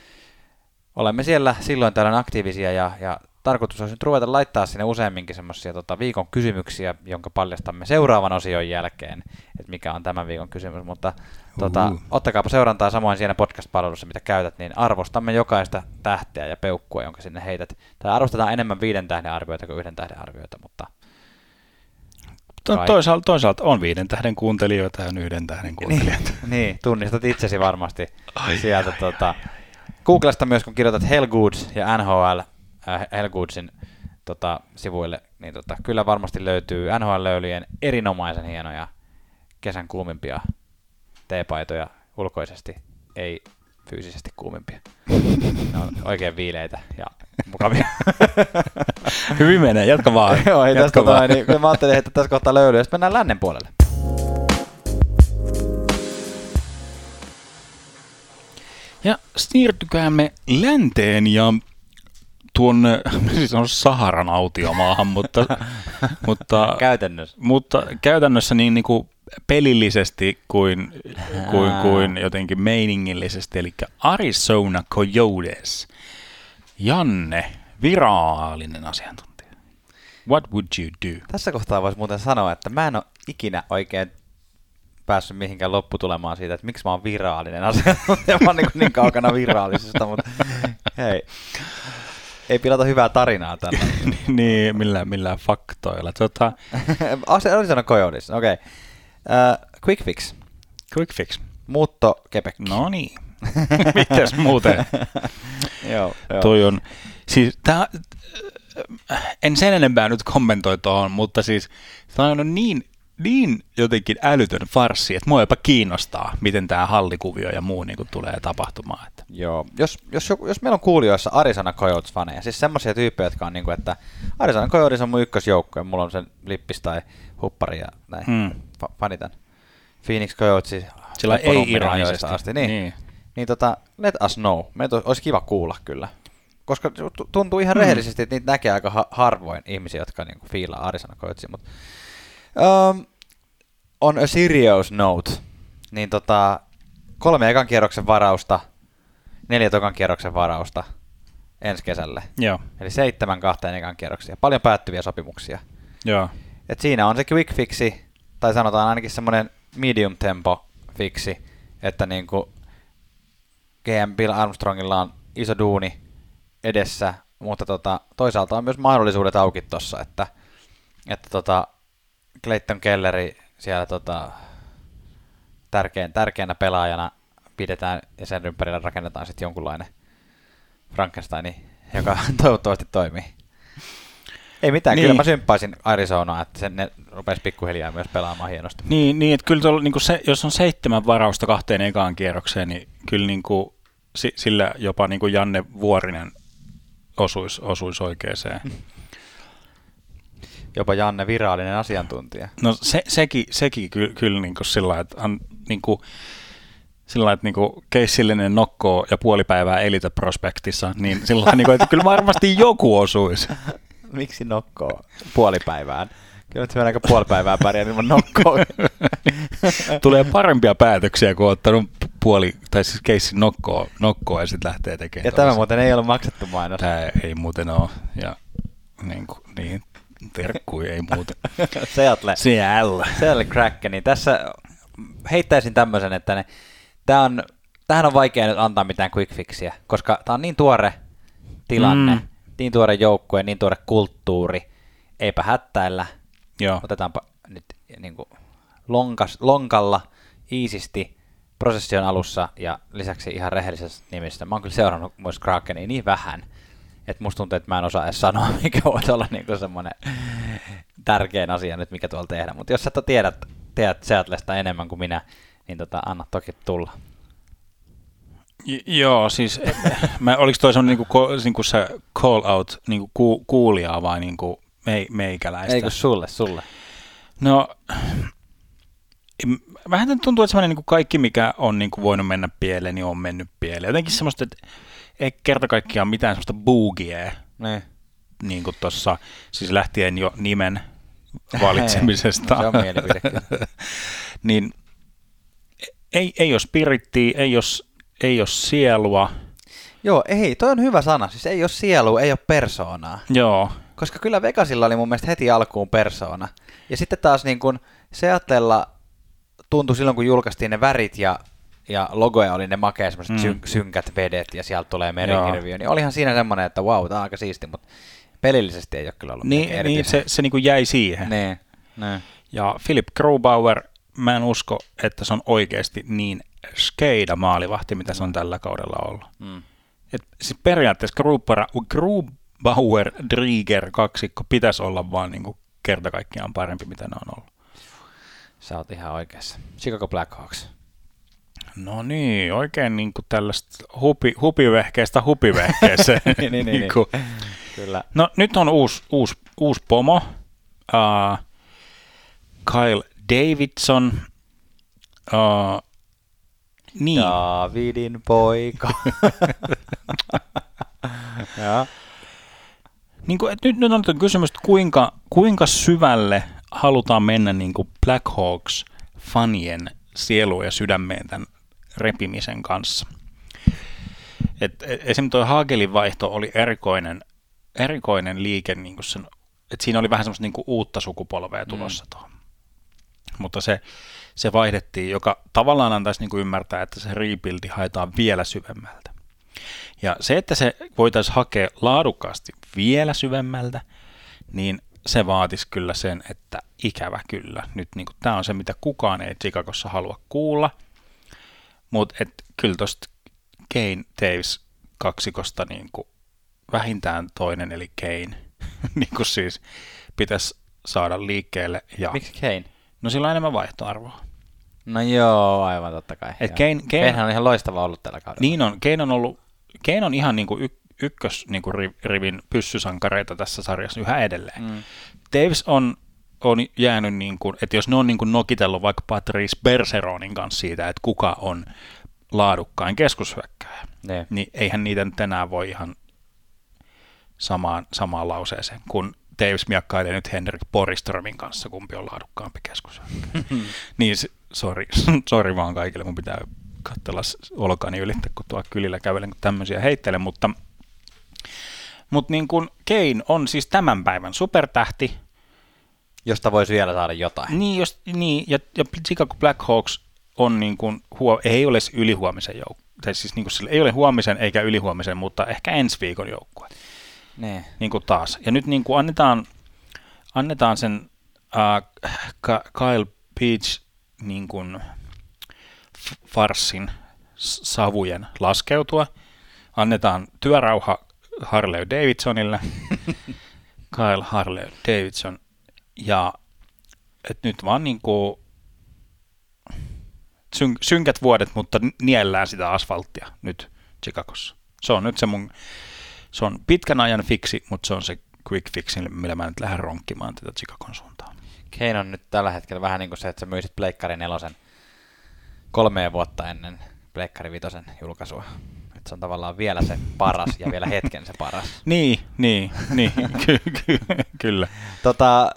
Olemme siellä silloin tällöin aktiivisia ja, ja tarkoitus olisi nyt ruveta laittaa sinne useamminkin semmoisia tota, viikon kysymyksiä, jonka paljastamme seuraavan osion jälkeen, että mikä on tämän viikon kysymys, mutta tota, ottakaapa seurantaa samoin siinä podcast-palvelussa, mitä käytät, niin arvostamme jokaista tähteä ja peukkua, jonka sinne heität. Tai arvostetaan enemmän viiden tähden arvioita kuin yhden tähden arvioita, mutta To- toisaalta, toisaalta on viiden tähden kuuntelijoita ja on yhden tähden kuuntelijoita. niin, tunnistat itsesi varmasti sieltä. Tota, Googlesta myös, kun kirjoitat Hellgoods ja NHL äh, Hellgoodsin tota, sivuille, niin tota, kyllä varmasti löytyy NHL-löylyjen erinomaisen hienoja kesän kuumimpia teepaitoja ulkoisesti, ei fyysisesti kuumimpia. Ne on oikein viileitä ja mukavia. Hyvin menee, jatka vaan. Joo, ei jatka tästä vaan. tota, niin, mä ajattelin, että tässä kohtaa löylyä, sitten mennään lännen puolelle. Ja siirtykäämme länteen ja tuonne, siis on Saharan autiomaahan, mutta, mutta, Käytännössä. mutta käytännössä niin, niin kuin pelillisesti kuin, kuin, kuin jotenkin meiningillisesti, eli Arizona Coyotes. Janne, virallinen asiantuntija. What would you do? Tässä kohtaa voisi muuten sanoa, että mä en ole ikinä oikein päässyt mihinkään lopputulemaan siitä, että miksi mä oon virallinen asiantuntija. Mä oon niin, niin kaukana virallisesta, mutta hei. Ei pilata hyvää tarinaa tällä. niin, millään, millään faktoilla. Tota, Arizona Coyotes, okei. Okay. Uh, quick fix. quick fix. Muutto Quebec. No niin. Mites muuten? joo, joo. Toi on, siis tää, en sen enempää nyt kommentoi tuohon, mutta siis tämä on niin, niin jotenkin älytön farssi, että mua jopa kiinnostaa, miten tämä hallikuvio ja muu niin tulee tapahtumaan. Että. Joo, jos, jos, joku, jos meillä on kuulijoissa Arizona Coyotes-faneja, siis semmoisia tyyppejä, jotka on niinku, että Arizona Coyotes on mun ykkösjoukko ja mulla on sen lippis tai huppari ja näin, Hmm. Fa- fanitan. Phoenix Coyotes Sillä ei ironisesti. asti, niin. niin. niin. tota, let us know. Meitä olisi kiva kuulla kyllä. Koska tu- tuntuu ihan Hmm. rehellisesti, että niitä näkee aika ha- harvoin ihmisiä, jotka niinku fiilaa Arizona Coyotesia. Mutta, um, on a serious note, niin tota, kolme ekan kierroksen varausta, neljä tokan kierroksen varausta ensi kesälle. Joo, Eli seitsemän kahteen ekan kierroksia. Paljon päättyviä sopimuksia. joo. Et siinä on se quick fixi, tai sanotaan ainakin semmoinen medium tempo fixi, että niinku GM Bill Armstrongilla on iso duuni edessä, mutta tota, toisaalta on myös mahdollisuudet auki tossa, että, että tota, Clayton Kelleri siellä tota, tärkeän, tärkeänä pelaajana pidetään ja sen ympärillä rakennetaan sitten jonkunlainen Frankenstein, joka toivottavasti toimii. Ei mitään, niin. Kyllä mä symppaisin Arizonaa, että sen ne rupesi pikkuhiljaa myös pelaamaan hienosti. Niin, niin että kyllä tuolla, niin se, jos on seitsemän varausta kahteen ekaan kierrokseen, niin kyllä niin kuin, si, sillä jopa niin kuin Janne Vuorinen osuisi, osuisi oikeeseen. Jopa Janne virallinen asiantuntija. No se, sekin, sekin kyllä, kyllä niin kuin sillä että, on, niin kuin, sillä että niin kuin keissillinen nokkoo ja puoli päivää Elite Prospektissa, niin sillä niin kuin, että kyllä varmasti joku osuisi. Miksi nokkoo puolipäivään? Kyllä nyt aika puoli päivää pärjää ilman nokkoa. Tulee parempia päätöksiä, kun on ottanut puoli, tai siis keissin nokkoa, nokkoa ja sitten lähtee tekemään. ja tämä muuten ei ollut maksettu mainos. Tämä ei muuten ole. Ja niin, kuin, niin terkkui ei muuten. Seattle. Siellä. Seattle Kraken, niin tässä heittäisin tämmöisen, että ne, tää on, tähän on vaikea nyt antaa mitään quick fixiä, koska tämä on niin tuore tilanne, Mm. Niin tuore joukkue, niin tuore kulttuuri, eipä hättäillä, Joo. otetaanpa nyt niin kuin lonkas, lonkalla, iisisti, prosessi on alussa ja lisäksi ihan rehellisestä nimistä. Mä oon kyllä seurannut myös Krakenia niin vähän, että musta tuntuu, että mä en osaa edes sanoa, mikä voisi olla niin semmoinen tärkein asia nyt, mikä tuolla tehdä. Mutta jos sä tiedät, tiedät Seattlesta enemmän kuin minä, niin tota, anna toki tulla. Joo, siis mä, oliko toi semmoinen niinku, niinku se call out niinku ku- kuulijaa vai niinku mei- meikäläistä? Eikö sulle, sulle? No, vähän tuntuu, että semmoinen niin kuin kaikki, mikä on niin kuin voinut mennä pieleen, niin on mennyt pieleen. Jotenkin semmoista, että ei kerta kaikkiaan mitään semmoista boogiea, Niin. niin kuin tuossa, siis lähtien jo nimen valitsemisesta. se on mielipide niin ei, ei ole spirittiä, ei ole, ei ole sielua. Joo, ei, toi on hyvä sana. Siis ei ole sielu, ei ole persoonaa. Joo, Koska kyllä Vegasilla oli mun mielestä heti alkuun persoona. Ja sitten taas niin kuin Seattella tuntui silloin, kun julkaistiin ne värit ja, ja logoja oli ne makea semmoiset Mm. mm. synkät vedet ja sieltä tulee merikirviö, niin olihan siinä semmoinen, että wow, tää on aika siisti, mutta pelillisesti ei ole kyllä ollut niin, niin se, se niin kuin jäi siihen. Niin, niin. Ja Philip Grubauer, mä en usko, että se on oikeasti niin skeida maalivahti, mitä se on tällä kaudella ollut. Mm. Et siis periaatteessa Grubauer, Grubauer Drieger kaksikko pitäisi olla vaan niin kuin kerta kaikkiaan parempi, mitä ne on ollut. Sä oot ihan oikeassa. Chicago Blackhawks. No niin, oikein niin kuin tällaista hupi, hupivehkeestä hupivehkeeseen. Niin, niin, niin, kuin. Kyllä. No nyt on uusi, uusi, uusi pomo, uh, Kyle Davidson. Uh, niin, Davidin poika. ja. niin kuin, nyt, nyt on kysymys, että kuinka, kuinka syvälle halutaan mennä niin kuin Black Hawks fanien sieluun ja sydämeen tämän repimisen kanssa. Et, et, esimerkiksi tuo Hagelin vaihto oli erikoinen, erikoinen liike, niin kuin sen, että siinä oli vähän semmoista niin kuin uutta sukupolvea tulossa mm. tuohon. Mutta se, se vaihdettiin, joka tavallaan antaisi niin kuin ymmärtää, että se rebuildi haetaan vielä syvemmältä. Ja se, että se voitaisiin hakea laadukkaasti vielä syvemmältä, niin se vaatisi kyllä sen, että ikävä kyllä. Nyt niin tämä on se, mitä kukaan ei Chicagossa halua kuulla. Mutta kyllä tuosta Kane Taves kaksikosta niin kuin vähintään toinen, eli Kane, niin kuin siis pitäisi saada liikkeelle. Ja, Miksi Kane? no sillä on enemmän vaihtoarvoa. No joo, aivan totta kai. Et. Kane, Kane, Kanehan on ihan loistava ollut tällä kaudella. Niin on. Kane on ollut, Kane on ihan niin kuin y, ykkös niin kuin ri- rivin pyssysankareita tässä sarjassa yhä edelleen. Mm. Davis on, on jäänyt, niin kuin, että jos ne on niin kuin nokitellut vaikka Patrice Bergeronin kanssa siitä, että kuka on laadukkain keskushyökkääjä, Niin. niin eihän niitä nyt enää voi ihan samaan, samaan lauseeseen, kun Davis miakkailee nyt Henrik Boristromin kanssa, kumpi on laadukkaampi keskushyökkääjä. niin, se- sorry, sorry vaan kaikille, mun pitää katsella olkani ylittä, kun tuolla kylillä kävelen, kun tämmöisiä heittelen, mutta, mutta niin kuin Kane on siis tämän päivän supertähti, Josta voisi vielä saada jotain. niin, jos, niin ja, ja Chicago Blackhawks on niin kuin, huo, ei ole se ylihuomisen joukkue, tai siis niin kuin ei ole huomisen eikä ylihuomisen, mutta ehkä ensi viikon joukkue Niin. niin kuin taas. Ja nyt niin kuin annetaan, annetaan sen uh, Kyle Peach niin kuin f- farssin s- savujen laskeutua. Annetaan työrauha Harley Davidsonille. Kyle Harley Davidson. Ja et nyt vaan niin kuin syn, synkät vuodet, mutta niellään sitä asfalttia nyt Chicagossa. Se on nyt se mun se on pitkän ajan fiksi, mutta se on se quick fix, millä mä nyt lähden ronkkimaan tätä Chicagon suuntaan. Kane on nyt tällä hetkellä vähän niin kuin se, että sä myisit Pleikkari nelosen kolmea vuotta ennen Pleikkari vitosen julkaisua. Että se on tavallaan vielä se paras ja vielä hetken se paras. Niin, niin, niin, ky- ky- kyllä. Tota,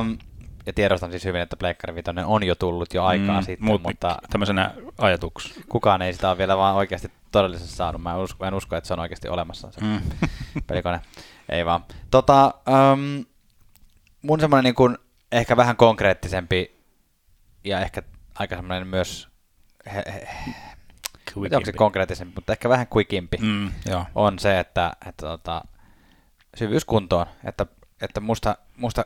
um, ja tiedostan siis hyvin, että Pleikkari vitonen on jo tullut jo aikaa mm, sitten, mut, mutta tämmöisenä ajatuks. kukaan ei sitä ole vielä vaan oikeasti todellisuudessa saanut. Mä en usko, en usko että se on oikeasti olemassa se Mm. pelikone. Ei vaan. Tota, um, mun semmoinen niin kuin ehkä vähän konkreettisempi ja ehkä aika semmoinen myös, he, he, tiedä, onko se konkreettisempi, mutta ehkä vähän quickimpi Mm, joo. on se, että, että tota, syvyyskuntoon, että, että musta, musta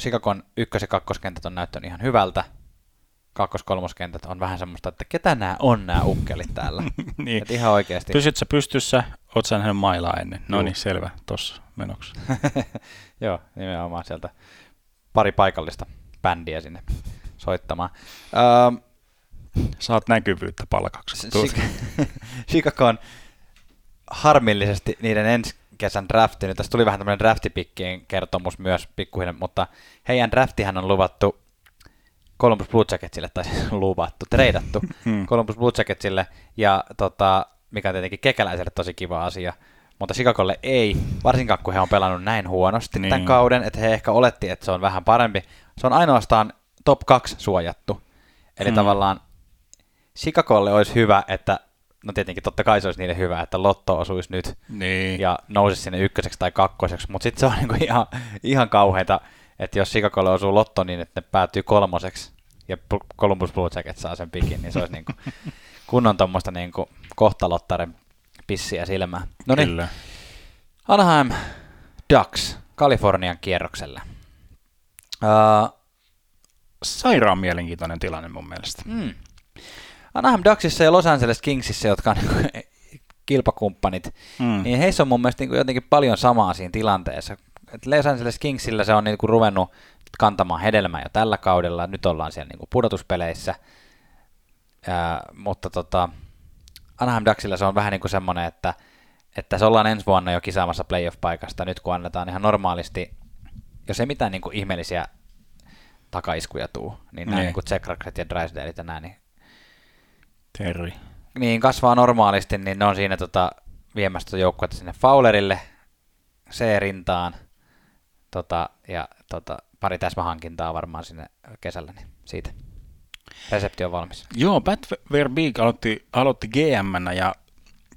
Chicagon ykkös- ja kakkoskentät on näyttänyt ihan hyvältä, kakkos-kolmoskentät on vähän semmoista, että ketä nämä on nämä ukkelit täällä. niin. Et ihan oikeasti. Pysyt sä pystyssä, oot sä nähnyt mailaa ennen? No niin, selvä, tossa menoksi. Joo, nimenomaan sieltä pari paikallista bändiä sinne soittamaan. Ähm, Saat näkyvyyttä palkaksi. kun tuut. Chic- Chicagon harmillisesti niiden ensi kesän drafti, nyt tässä tuli vähän tämmöinen draftipikkien kertomus myös pikkuhiljaa, mutta heidän draftihän on luvattu Columbus Blue Jacketsille, tai siis luvattu, treidattu Hmm. Columbus Blue Jacketsille, ja tota, mikä on tietenkin kekäläiselle tosi kiva asia, mutta Chicagolle ei, varsinkaan kun he on pelannut näin huonosti niin. tämän kauden, että he ehkä oletti, että se on vähän parempi. Se on ainoastaan top 2 suojattu. Eli Hmm. tavallaan Chicagolle olisi hyvä, että, no tietenkin totta kai se olisi niille hyvä, että Lotto osuisi nyt Niin. ja nousisi sinne ykköseksi tai kakkoseksi, mutta sitten se on niinku ihan, ihan kauheita, että jos Chicagolle osuu Lotto niin, että ne päätyy kolmoseksi ja Columbus Blue Jackets saa sen pikin, niin se olisi niinku kunnon tuommoista niinku kohtalottaren pissiä silmää. No niin, Kyllä. Anaheim Ducks Kalifornian kierrokselle. Uh, Sairaan mielenkiintoinen tilanne mun mielestä. mm. Anaheim Ducksissa ja Los Angeles Kingsissa, jotka on niinku kilpakumppanit, Mm. niin heissä on mun mielestä niinku jotenkin paljon samaa siinä tilanteessa. Et Los Angeles Kingsillä se on niinku ruvennut kantamaan hedelmää jo tällä kaudella, nyt ollaan siellä niinku pudotuspeleissä, Ää, mutta tota, Anaheim Ducksilla se on vähän niin kuin semmoinen, että, että se ollaan ensi vuonna jo kisaamassa playoff-paikasta, nyt kun annetaan ihan normaalisti, jos ei mitään niin kuin ihmeellisiä takaiskuja tuu, niin nämä Niin. niin kuin ja Drysdalit ja nämä, niin Terri. niin kasvaa normaalisti, niin ne on siinä tota, viemässä tota joukkuetta sinne Fowlerille, C-rintaan, tota, ja tota, pari täsmähankintaa varmaan sinne kesällä, niin siitä resepti on valmis. Joo, Pat Verbeek aloitti, aloitti gm ja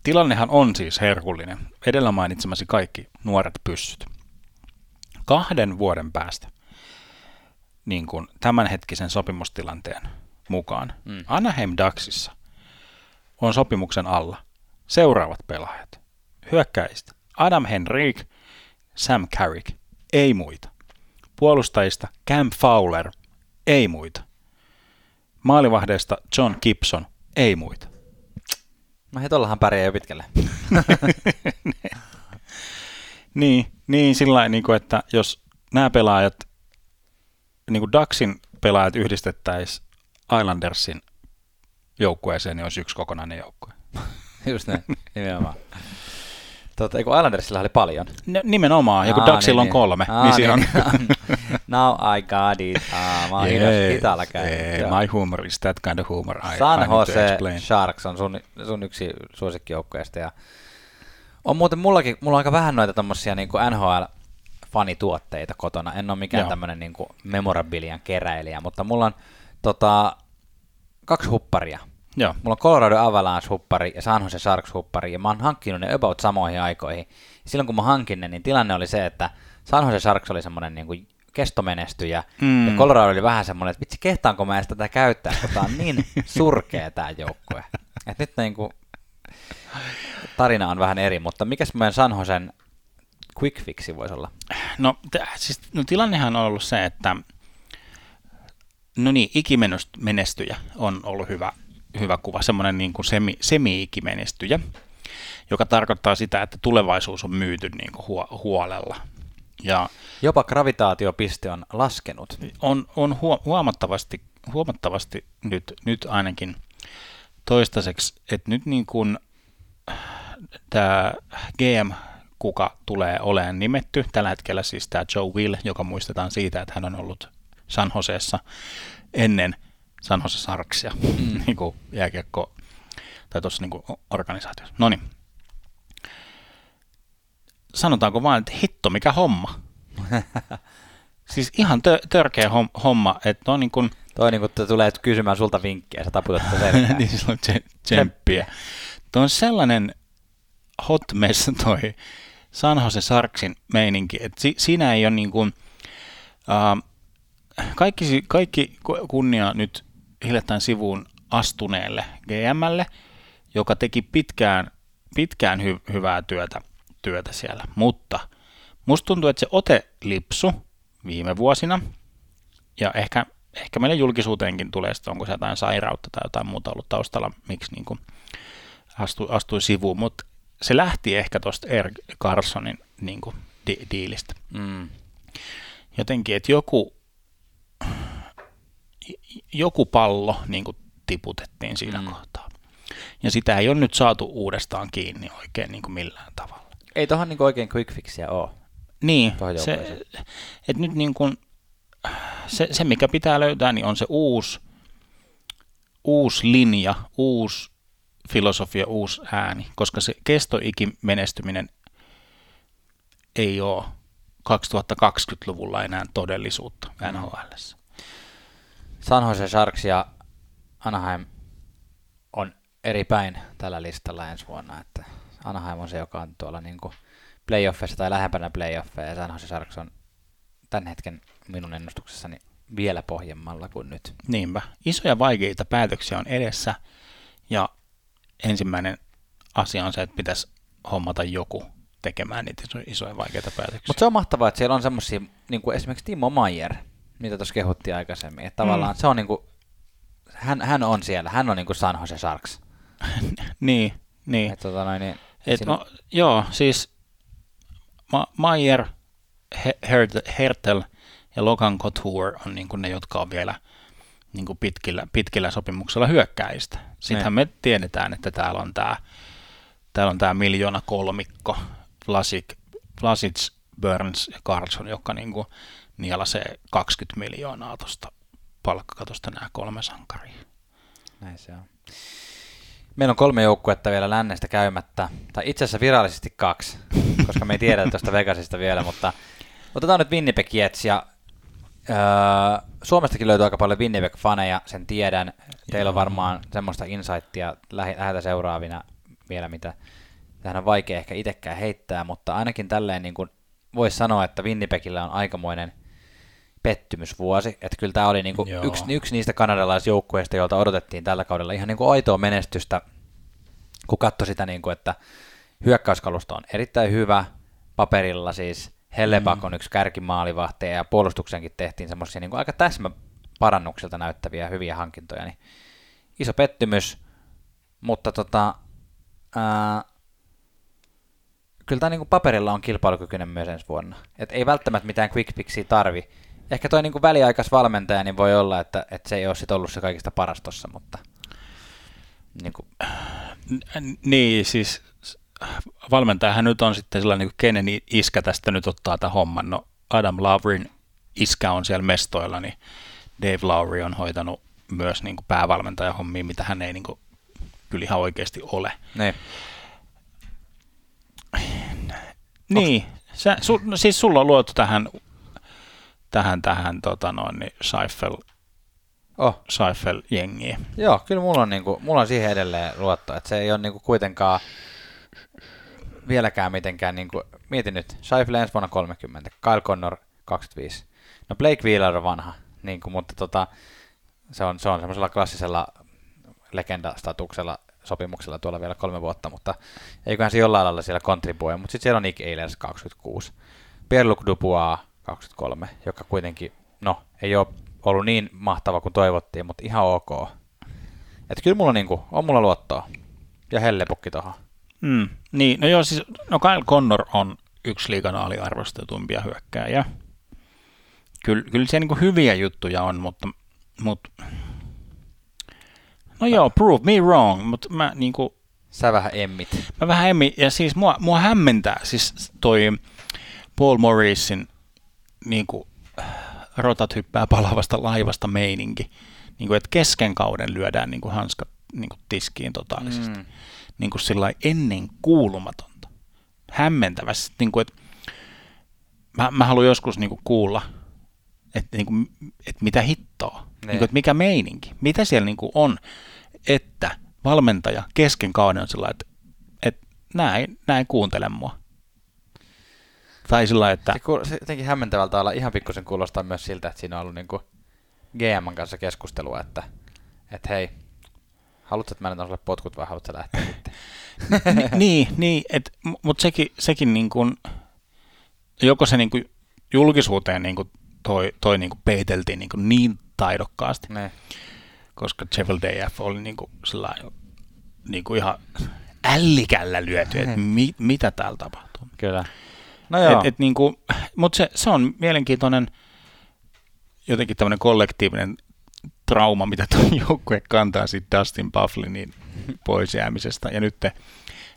tilannehan on siis herkullinen. Edellä mainitsemasi kaikki nuoret pyssyt. Kahden vuoden päästä niin kuin tämänhetkisen sopimustilanteen mukaan Mm. Anaheim Ducksissa on sopimuksen alla seuraavat pelaajat. Hyökkäistä Adam Henrik, Sam Carrick, ei muita. Puolustajista Cam Fowler, ei muita. Maalivahdeista John Gibson, ei muita. No hei, tollahan pärjää jo pitkälle. Niin, niin sillä niin kuin, että jos nämä pelaajat, niin kuin Ducksin pelaajat yhdistettäisiin Islandersin joukkueeseen, niin olisi yksi kokonainen joukkue. Just näin, nimenomaan. Tota, eikö Islandersilla oli paljon? N- nimenomaan, ja kun Aa, Ducksilla niin, on kolme, Aa, niin siinä on... Now I got it. Aa, mä oon yeah, hitaalla käynyt. yeah, my humor is that kind of humor. I, I San to Jose. Sharks on sun, sun yksi suosikkijoukkueista. Ja on muuten mullakin, mulla on aika vähän noita tommosia niin NHL-fanituotteita kotona. En ole mikään Joo. tämmönen niin memorabilian keräilijä, mutta mulla on tota, kaksi hupparia. Joo, Mulla on Colorado Avalanche-huppari ja San Jose Sharks-huppari, ja mä oon hankkinut ne about samoihin aikoihin. Ja silloin kun mä hankin ne, niin tilanne oli se, että San Jose Sharks oli semmoinen niin kuin kestomenestyjä, Mm. ja Colorado oli vähän semmoinen, että vitsi, kehtaanko mä edes tätä käyttää, kun tää on niin surkea tää joukkue. Et nyt niin kuin, tarina on vähän eri, mutta mikäs meidän San Josen quick fixi voisi olla? No, t- siis, no tilannehan on ollut se, että no niin, ikimenestyjä on ollut hyvä, hyvä kuva, semmoinen niin kuin semi, semi-ikimenestyjä, joka tarkoittaa sitä, että tulevaisuus on myyty niin kuin huo, huolella. Ja Jopa gravitaatiopiste on laskenut. on, on huo- huomattavasti, huomattavasti nyt, nyt ainakin toistaiseksi, että nyt niin kuin tämä GM, kuka tulee olemaan nimetty, tällä hetkellä siis tämä Joe Will, joka muistetaan siitä, että hän on ollut San Joseessa ennen San Jose Sarksia, mm. niin kuin jääkiekko, tai tuossa niin organisaatiossa. No niin. Sanotaanko vaan, että hitto, mikä homma. siis ihan tö- törkeä hom- homma, että on niin kuin, Toi niin kuin tulee kysymään sulta vinkkiä, sä taputat sitä selkään. niin sillä on tse- tsemppiä. Tuo on sellainen hot mess toi San Jose Sarksin meininki, että si- siinä ei ole niin kuin, uh, kaikki, kaikki ku- kunnia nyt hiljattain sivuun astuneelle GMlle, joka teki pitkään, pitkään hy- hyvää työtä, työtä siellä, mutta musta tuntuu, että se ote lipsu viime vuosina, ja ehkä, ehkä meille julkisuuteenkin tulee, että onko se jotain sairautta tai jotain muuta ollut taustalla, miksi niin kuin astui, astui sivuun, mutta se lähti ehkä tuosta Eric Carsonin niin kuin, di- diilistä. Mm. Jotenkin, että joku, joku pallo niin kuin tiputettiin siinä Mm. mm. kohtaa. Ja sitä ei ole nyt saatu uudestaan kiinni oikein niin kuin millään tavalla. Ei tohon niin oikein quick fixiä ole. Niin, Tuohon se, että nyt niin kuin se, se, mikä pitää löytää, niin on se uusi, uusi linja, uusi filosofia, uusi ääni, koska se kestoikin menestyminen ei ole 2020-luvulla enää todellisuutta NHL. San Jose Sharks ja Anaheim on eri päin tällä listalla ensi vuonna, että Anaheim on se, joka on tuolla niin kuin playoffeissa tai lähempänä playoffeja, ja San Jose Sharks on tämän hetken minun ennustuksessani vielä pohjemmalla kuin nyt. Niinpä. Isoja vaikeita päätöksiä on edessä, ja ensimmäinen asia on se, että pitäisi hommata joku tekemään niitä isoja vaikeita päätöksiä. Mutta se on mahtavaa, että siellä on semmoisia, niin kuin esimerkiksi Timo Maier, mitä tuossa kehuttiin aikaisemmin, että tavallaan mm. se on niin kuin, hän, hän on siellä, hän on niin kuin San Jose Sharks. niin, niin. Et, tota noin, niin Et, no, joo, siis Ma- Maier, Hertel ja Logan Couture on niin kuin ne, jotka on vielä niin kuin pitkillä, pitkillä sopimuksella hyökkäistä. Sittenhän me tiedetään, että täällä on tämä täällä on tämä miljoona kolmikko, Vlasic, Vlasic, Burns ja Carlson, joka niin kuin nielasee 20 miljoonaa tuosta palkkakatosta nämä kolme sankaria. Näin se on. Meillä on kolme joukkuetta vielä lännestä käymättä, tai itse asiassa virallisesti kaksi, koska me ei tiedä tuosta Vegasista vielä, mutta otetaan nyt Winnipeg Jets ja öö, Suomestakin löytyy aika paljon Winnipeg-faneja, sen tiedän. Teillä on varmaan semmoista insightia läheltä seuraavina vielä, mitä tähän on vaikea ehkä itsekään heittää, mutta ainakin tälleen niin kuin voisi sanoa, että Winnipegillä on aikamoinen pettymysvuosi. Että kyllä tämä oli niin kuin yksi, yksi niistä kanadalaisjoukkueista, joilta odotettiin tällä kaudella ihan niin kuin aitoa menestystä, kun katsoi sitä, niin kuin, että hyökkäyskalusto on erittäin hyvä paperilla siis, Hellebak mm. on yksi kärkimaalivahteja ja puolustuksenkin tehtiin semmoisia niin aika täsmä parannukselta näyttäviä hyviä hankintoja, niin iso pettymys, mutta tota, ää, kyllä tämä niin kuin paperilla on kilpailukykyinen myös ensi vuonna. Et ei välttämättä mitään quick fixia tarvi. Ehkä toi niin kuin väliaikas valmentaja, niin voi olla, että, että se ei ole sit ollut se kaikista paras tossa, mutta... Niin, kuin. niin siis valmentajahan nyt on sitten sellainen, niin kenen iskä tästä nyt ottaa tämän homman. No Adam Lavrin iskä on siellä mestoilla, niin Dave Lowry on hoitanut myös niin päävalmentajan hommia, mitä hän ei niin kuin, kyllä ihan oikeasti ole. Ne. Niin, Sä, su, no siis sulla on luotu tähän, tähän, tähän tota noin, niin Seifel, oh. Seifel-jengiin. Joo, kyllä mulla on, niinku, mulla on siihen edelleen luotto, että se ei ole niinku kuitenkaan vieläkään mitenkään, niinku, mietin nyt, Seifel ensi vuonna 30, Kyle Connor 25. No Blake Wheeler on vanha, niinku, mutta tota, se on, se on semmoisella klassisella legendastatuksella sopimuksella tuolla vielä kolme vuotta, mutta eiköhän se jollain lailla siellä kontribuoi. Mutta sitten siellä on Nick Ehlers 26, Pierre-Luc Dubois 23, joka kuitenkin, no, ei ole ollut niin mahtava kuin toivottiin, mutta ihan ok. Että kyllä mulla niinku, on mulla luottoa. Ja hellepukki tuohon. Mm, niin, no joo, siis, no Kyle Connor on yksi liikan aliarvostetumpia hyökkääjä. Kyllä, kyllä siellä niinku hyviä juttuja on, mutta, mutta No joo, prove me wrong, mutta mä niinku... Sä vähän emmit. Mä vähän emmit, ja siis mua, mua hämmentää siis toi Paul Morrisin niinku rotat hyppää palavasta laivasta meininki. Niinku, että kesken kauden lyödään niinku hanskat niinku tiskiin totaalisesti. Mm. Niinku sillä ennen kuulumatonta. Hämmentävästi. Niinku, että mä, mä haluan joskus niinku kuulla, että niinku, et mitä hittoa. Niin kuin, että mikä meininki, mitä siellä niin kuin on, että valmentaja kesken kauden on sellainen, että, että näin, näin kuuntele mua. Tai sillä että... Se, se jotenkin hämmentävältä olla ihan pikkusen kuulostaa myös siltä, että siinä on ollut niin kuin GM kanssa keskustelua, että, että hei, haluatko, että mä annan sulle potkut vai haluatko lähteä sitten? niin, niin mutta sekin, sekin niin kuin, joko se niin kuin julkisuuteen niin kuin toi, toi niin kuin peiteltiin niin, kuin niin taidokkaasti. Ne. Koska Sheffield DF oli niin kuin niin kuin ihan ällikällä lyöty, että mi, mitä täällä tapahtuu. Kyllä. No joo. Et, et niin kuin, mutta se, se on mielenkiintoinen jotenkin tämmöinen kollektiivinen trauma, mitä tuo joukkue kantaa siitä Dustin Bufflinin pois jäämisestä. Ja nyt, te,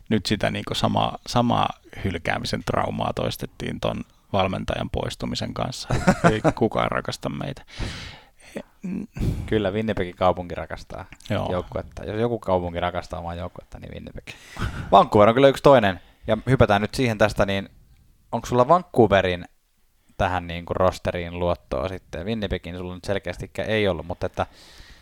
nyt sitä niin samaa, samaa hylkäämisen traumaa toistettiin ton valmentajan poistumisen kanssa. Ei kukaan rakasta meitä. Kyllä Winnipegin kaupunki rakastaa Joo. joukkuetta. Jos joku kaupunki rakastaa omaa joukkuetta, niin Winnipeg. Vancouver on kyllä yksi toinen. Ja hypätään nyt siihen tästä, niin onko sulla Vancouverin tähän niin kuin rosteriin luottoa sitten? Winnipegin sulla nyt selkeästi ei ollut, mutta että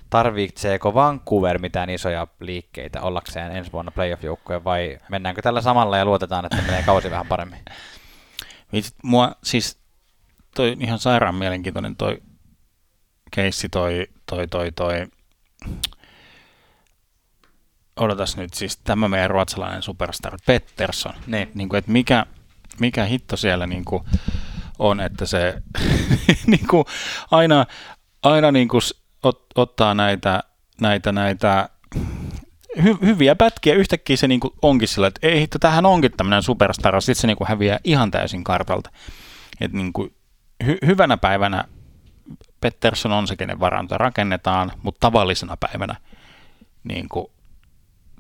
tarvitseeko Vancouver mitään isoja liikkeitä ollakseen ensi vuonna playoff-joukkoja vai mennäänkö tällä samalla ja luotetaan, että menee kausi vähän paremmin? Mua siis toi ihan sairaan mielenkiintoinen toi keissi toi, toi, toi, toi, odotas nyt siis tämä meidän ruotsalainen superstar Pettersson. Niin. Niin kuin, että mikä, mikä hitto siellä niin kuin on, että se niin kuin aina, aina niin kuin ot, ottaa näitä, näitä, näitä hy, hyviä pätkiä, yhtäkkiä se niin kuin onkin sillä, että ei hitto, tähän onkin tämmöinen superstar, sitten se niin kuin häviää ihan täysin kartalta. Et niin kuin, hy, hyvänä päivänä Pettersson on se, kenen varanta rakennetaan, mutta tavallisena päivänä niin kuin,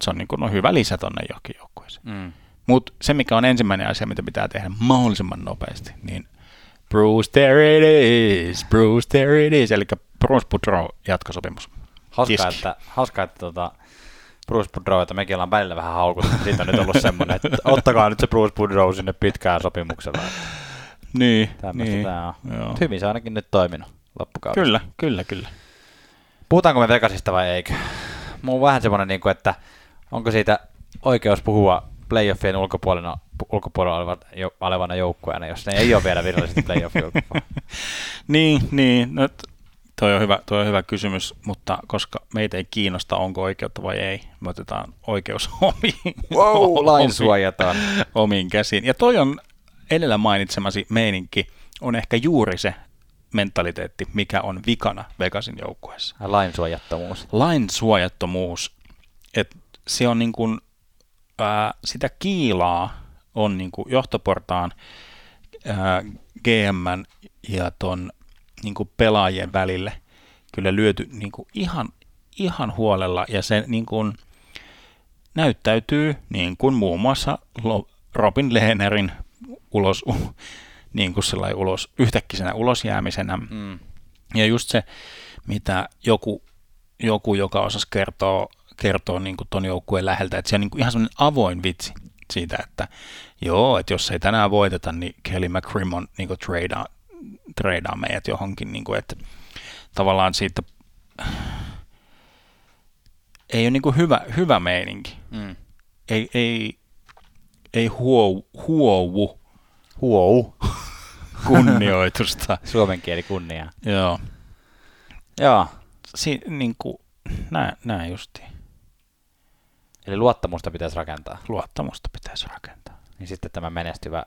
se on niin kuin, no, hyvä lisä tonne johonkin joukkueeseen. Mm. Mutta se, mikä on ensimmäinen asia, mitä pitää tehdä mahdollisimman nopeasti, niin Bruce, there it is, Bruce, there it is, eli Bruce Boudreau jatkosopimus. Hauskaa, Kiski. että, hauskaa, että tota, Bruce Boudreau, että mekin ollaan välillä vähän haukuttu. Siitä on nyt ollut semmoinen, että ottakaa nyt se Bruce Boudreau sinne pitkään sopimuksella. Niin, Tämmöistä niin. tää on. Joo. Hyvin se ainakin nyt toiminut loppukaudesta. Kyllä, kyllä, kyllä. Puhutaanko me Vegasista vai eikö? Mulla on vähän semmoinen, niin kuin, että onko siitä oikeus puhua playoffien ulkopuolella, ulkopuolella oleva, jo, olevana joukkueena, jos ne ei ole vielä virallisesti playoffien ulkopuolella. Niin, niin. No, toi, on hyvä, toi on hyvä kysymys, mutta koska meitä ei kiinnosta, onko oikeutta vai ei, me otetaan oikeus omiin, Wow, lain suojataan. omiin käsiin. Ja toi on edellä mainitsemasi meininki, on ehkä juuri se mentaliteetti, mikä on vikana Vegasin joukkueessa. Lain suojattomuus. Lain suojattomuus, että se on niin kuin, ää, sitä kiilaa on niin kuin johtoportaan ää, GM ja ton niin kuin pelaajien välille kyllä lyöty niin kuin ihan, ihan huolella ja se niin kuin näyttäytyy niin kuin muun muassa Robin Lehnerin ulos, niin kuin sellainen ulos, yhtäkkisenä ulosjäämisenä. Mm. Ja just se, mitä joku, joku joka osasi kertoa, kertoa niin kuin ton joukkueen läheltä, että se on niin kuin ihan semmoinen avoin vitsi siitä, että joo, että jos ei tänään voiteta, niin Kelly McCrimmon niin kuin tradea meidät johonkin, niin kuin, että tavallaan siitä ei ole niin kuin hyvä, hyvä meininki. Mm. Ei, ei, ei huou, huovu Huou. kunnioitusta. Suomen kieli kunniaa. Joo. Joo. Si, niin kuin, näin, näin justiin. Eli luottamusta pitäisi rakentaa. Luottamusta pitäisi rakentaa. Niin sitten tämä menestyvä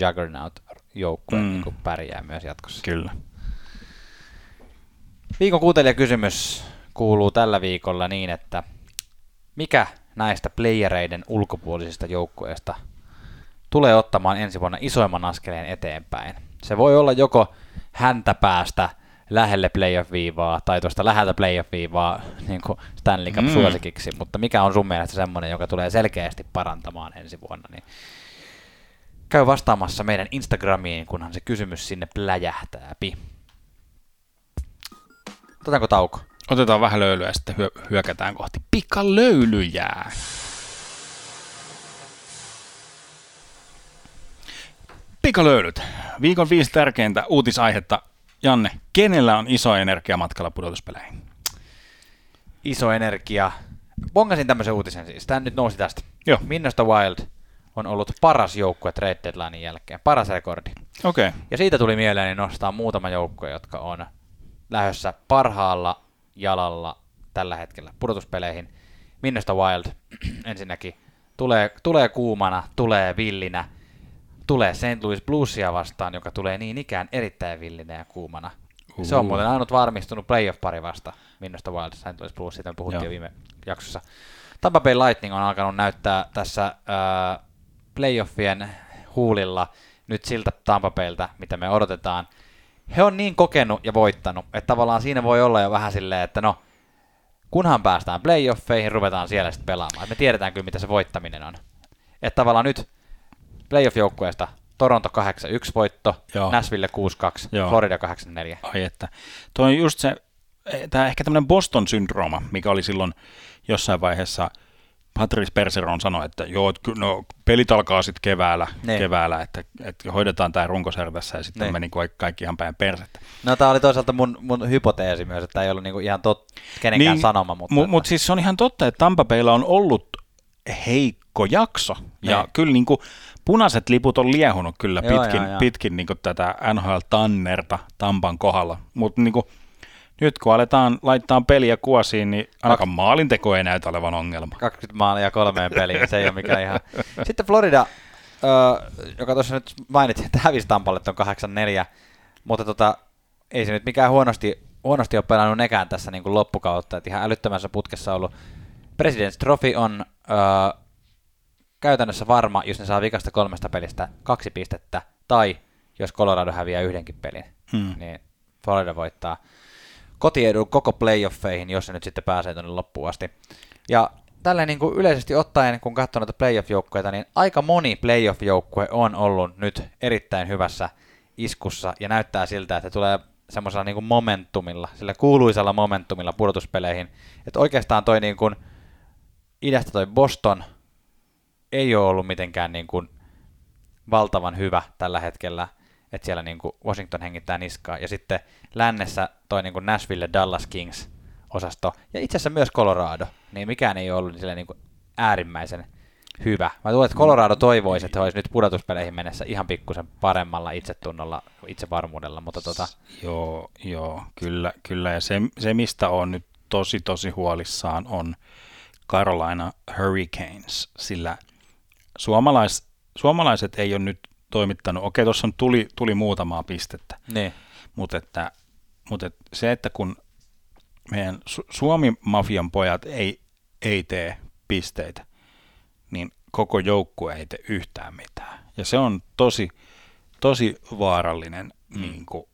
Juggernaut-joukkue Mm. niin pärjää myös jatkossa. Kyllä. Viikon kuuntelijakysymys kuuluu tällä viikolla niin, että mikä näistä playereiden ulkopuolisista joukkueista tulee ottamaan ensi vuonna isoimman askeleen eteenpäin? Se voi olla joko häntä päästä lähelle playoff-viivaa tai tuosta läheltä playoff-viivaa niin kuin Stanley Cup Mm. suosikiksi, mutta mikä on sun mielestä semmoinen, joka tulee selkeästi parantamaan ensi vuonna, niin käy vastaamassa meidän Instagramiin, kunhan se kysymys sinne pläjähtääpi. Otetaanko tauko? Otetaan vähän löylyä ja sitten hyö, hyökätään kohti pikalöylyjää. Pikalöylyt. Viikon viisi tärkeintä uutisaihetta. Janne, kenellä on iso energia matkalla pudotuspeleihin? Iso energia. Bongasin tämmöisen uutisen siis. Tämä nyt nousi tästä. Joo. Minnesota Wild on ollut paras joukkue trade deadlinein jälkeen. Paras rekordi. Okei. Okay. Ja siitä tuli mieleeni nostaa muutama joukkue, jotka on lähdössä parhaalla jalalla tällä hetkellä pudotuspeleihin. Minnesota Wild ensinnäkin tulee, tulee kuumana, tulee villinä, tulee St. Louis Bluesia vastaan, joka tulee niin ikään erittäin villinä ja kuumana. Se on Uhu. muuten ainut varmistunut playoff-pari vasta Minnesota Wild, St. Louis Blues, siitä me puhuttiin Joo. jo viime jaksossa. Tampa Bay Lightning on alkanut näyttää tässä äh, playoffien huulilla nyt siltä Tampa Bayltä, mitä me odotetaan. He on niin kokenut ja voittanut, että tavallaan siinä voi olla jo vähän silleen, että no, kunhan päästään playoffeihin, ruvetaan siellä sitten pelaamaan. Et me tiedetään kyllä, mitä se voittaminen on. Että tavallaan nyt playoff-joukkueesta Toronto 8-1 voitto, Joo. Nashville 6-2, Joo. Florida 8-4. Ai että. Tuo on just se, tämä ehkä tämmöinen Boston-syndrooma, mikä oli silloin jossain vaiheessa, Patrice Perseron sanoi, että joo, no, pelit alkaa sitten keväällä, Niin. keväällä että, että hoidetaan tämä runkosarja tässä ja sitten Niin. meni kaikki, kaikki ihan päin persettä. No tämä oli toisaalta mun, mun hypoteesi myös, että tämä ei ollut niinku ihan tot, kenenkään Niin, sanoma, mutta... Mutta mut siis se on ihan totta, että Tampa Baylla on ollut heikko jakso. Ja Niin. kyllä niin kuin, punaiset liput on liehunut kyllä Joo, pitkin, joo, joo. pitkin niin kuin tätä NHL-tannerta Tampan kohdalla. Mutta niin kuin, nyt kun aletaan laittaa peliä kuosiin, niin ainakaan maalinteko ei näytä olevan ongelma. 20 maalia kolmeen peliin, se ei ole mikään ihan... Sitten Florida, ö, joka tuossa nyt mainitsin, että hävisi Tampalle tuon 8-4, mutta tota, ei se nyt mikään huonosti, huonosti ole pelannut nekään tässä niin kuin loppukautta, että ihan älyttömässä putkessa ollut. President's Trophy on ö, käytännössä varma, jos ne saa vikasta kolmesta pelistä kaksi pistettä, tai jos Colorado häviää yhdenkin pelin, Hmm. niin Florida voittaa kotiedun koko playoffeihin, jos se nyt sitten pääsee tuonne loppuun asti. Ja tälleen niin kuin yleisesti ottaen, kun katsoo noita playoff-joukkueita, niin aika moni playoff-joukkue on ollut nyt erittäin hyvässä iskussa ja näyttää siltä, että tulee semmoisella niin kuin momentumilla, sillä kuuluisella momentumilla pudotuspeleihin. Että oikeastaan toi niin kuin idästä toi Boston ei ole ollut mitenkään niin kuin valtavan hyvä tällä hetkellä, että siellä niin kuin Washington hengittää niskaa. Ja sitten lännessä toi niin kuin Nashville Dallas Kings osasto, ja itse asiassa myös Colorado, niin mikään ei ole ollut sille niin kuin äärimmäisen hyvä. Mä luulen, että Colorado toivoisi, että he olisi nyt pudotuspeleihin mennessä ihan pikkusen paremmalla itsetunnolla, itsevarmuudella, mutta tota, Joo, joo, kyllä, kyllä. Ja se, se, mistä on nyt tosi, tosi huolissaan, on Carolina Hurricanes, sillä suomalais, suomalaiset ei ole nyt toimittanut, okei, tuossa on tuli, tuli muutamaa pistettä, niin, mutta, että, mutta että se, että kun meidän Su- Suomi-mafian pojat ei, ei tee pisteitä, niin koko joukkue ei tee yhtään mitään. Ja se on tosi, tosi vaarallinen mm. niin kuin,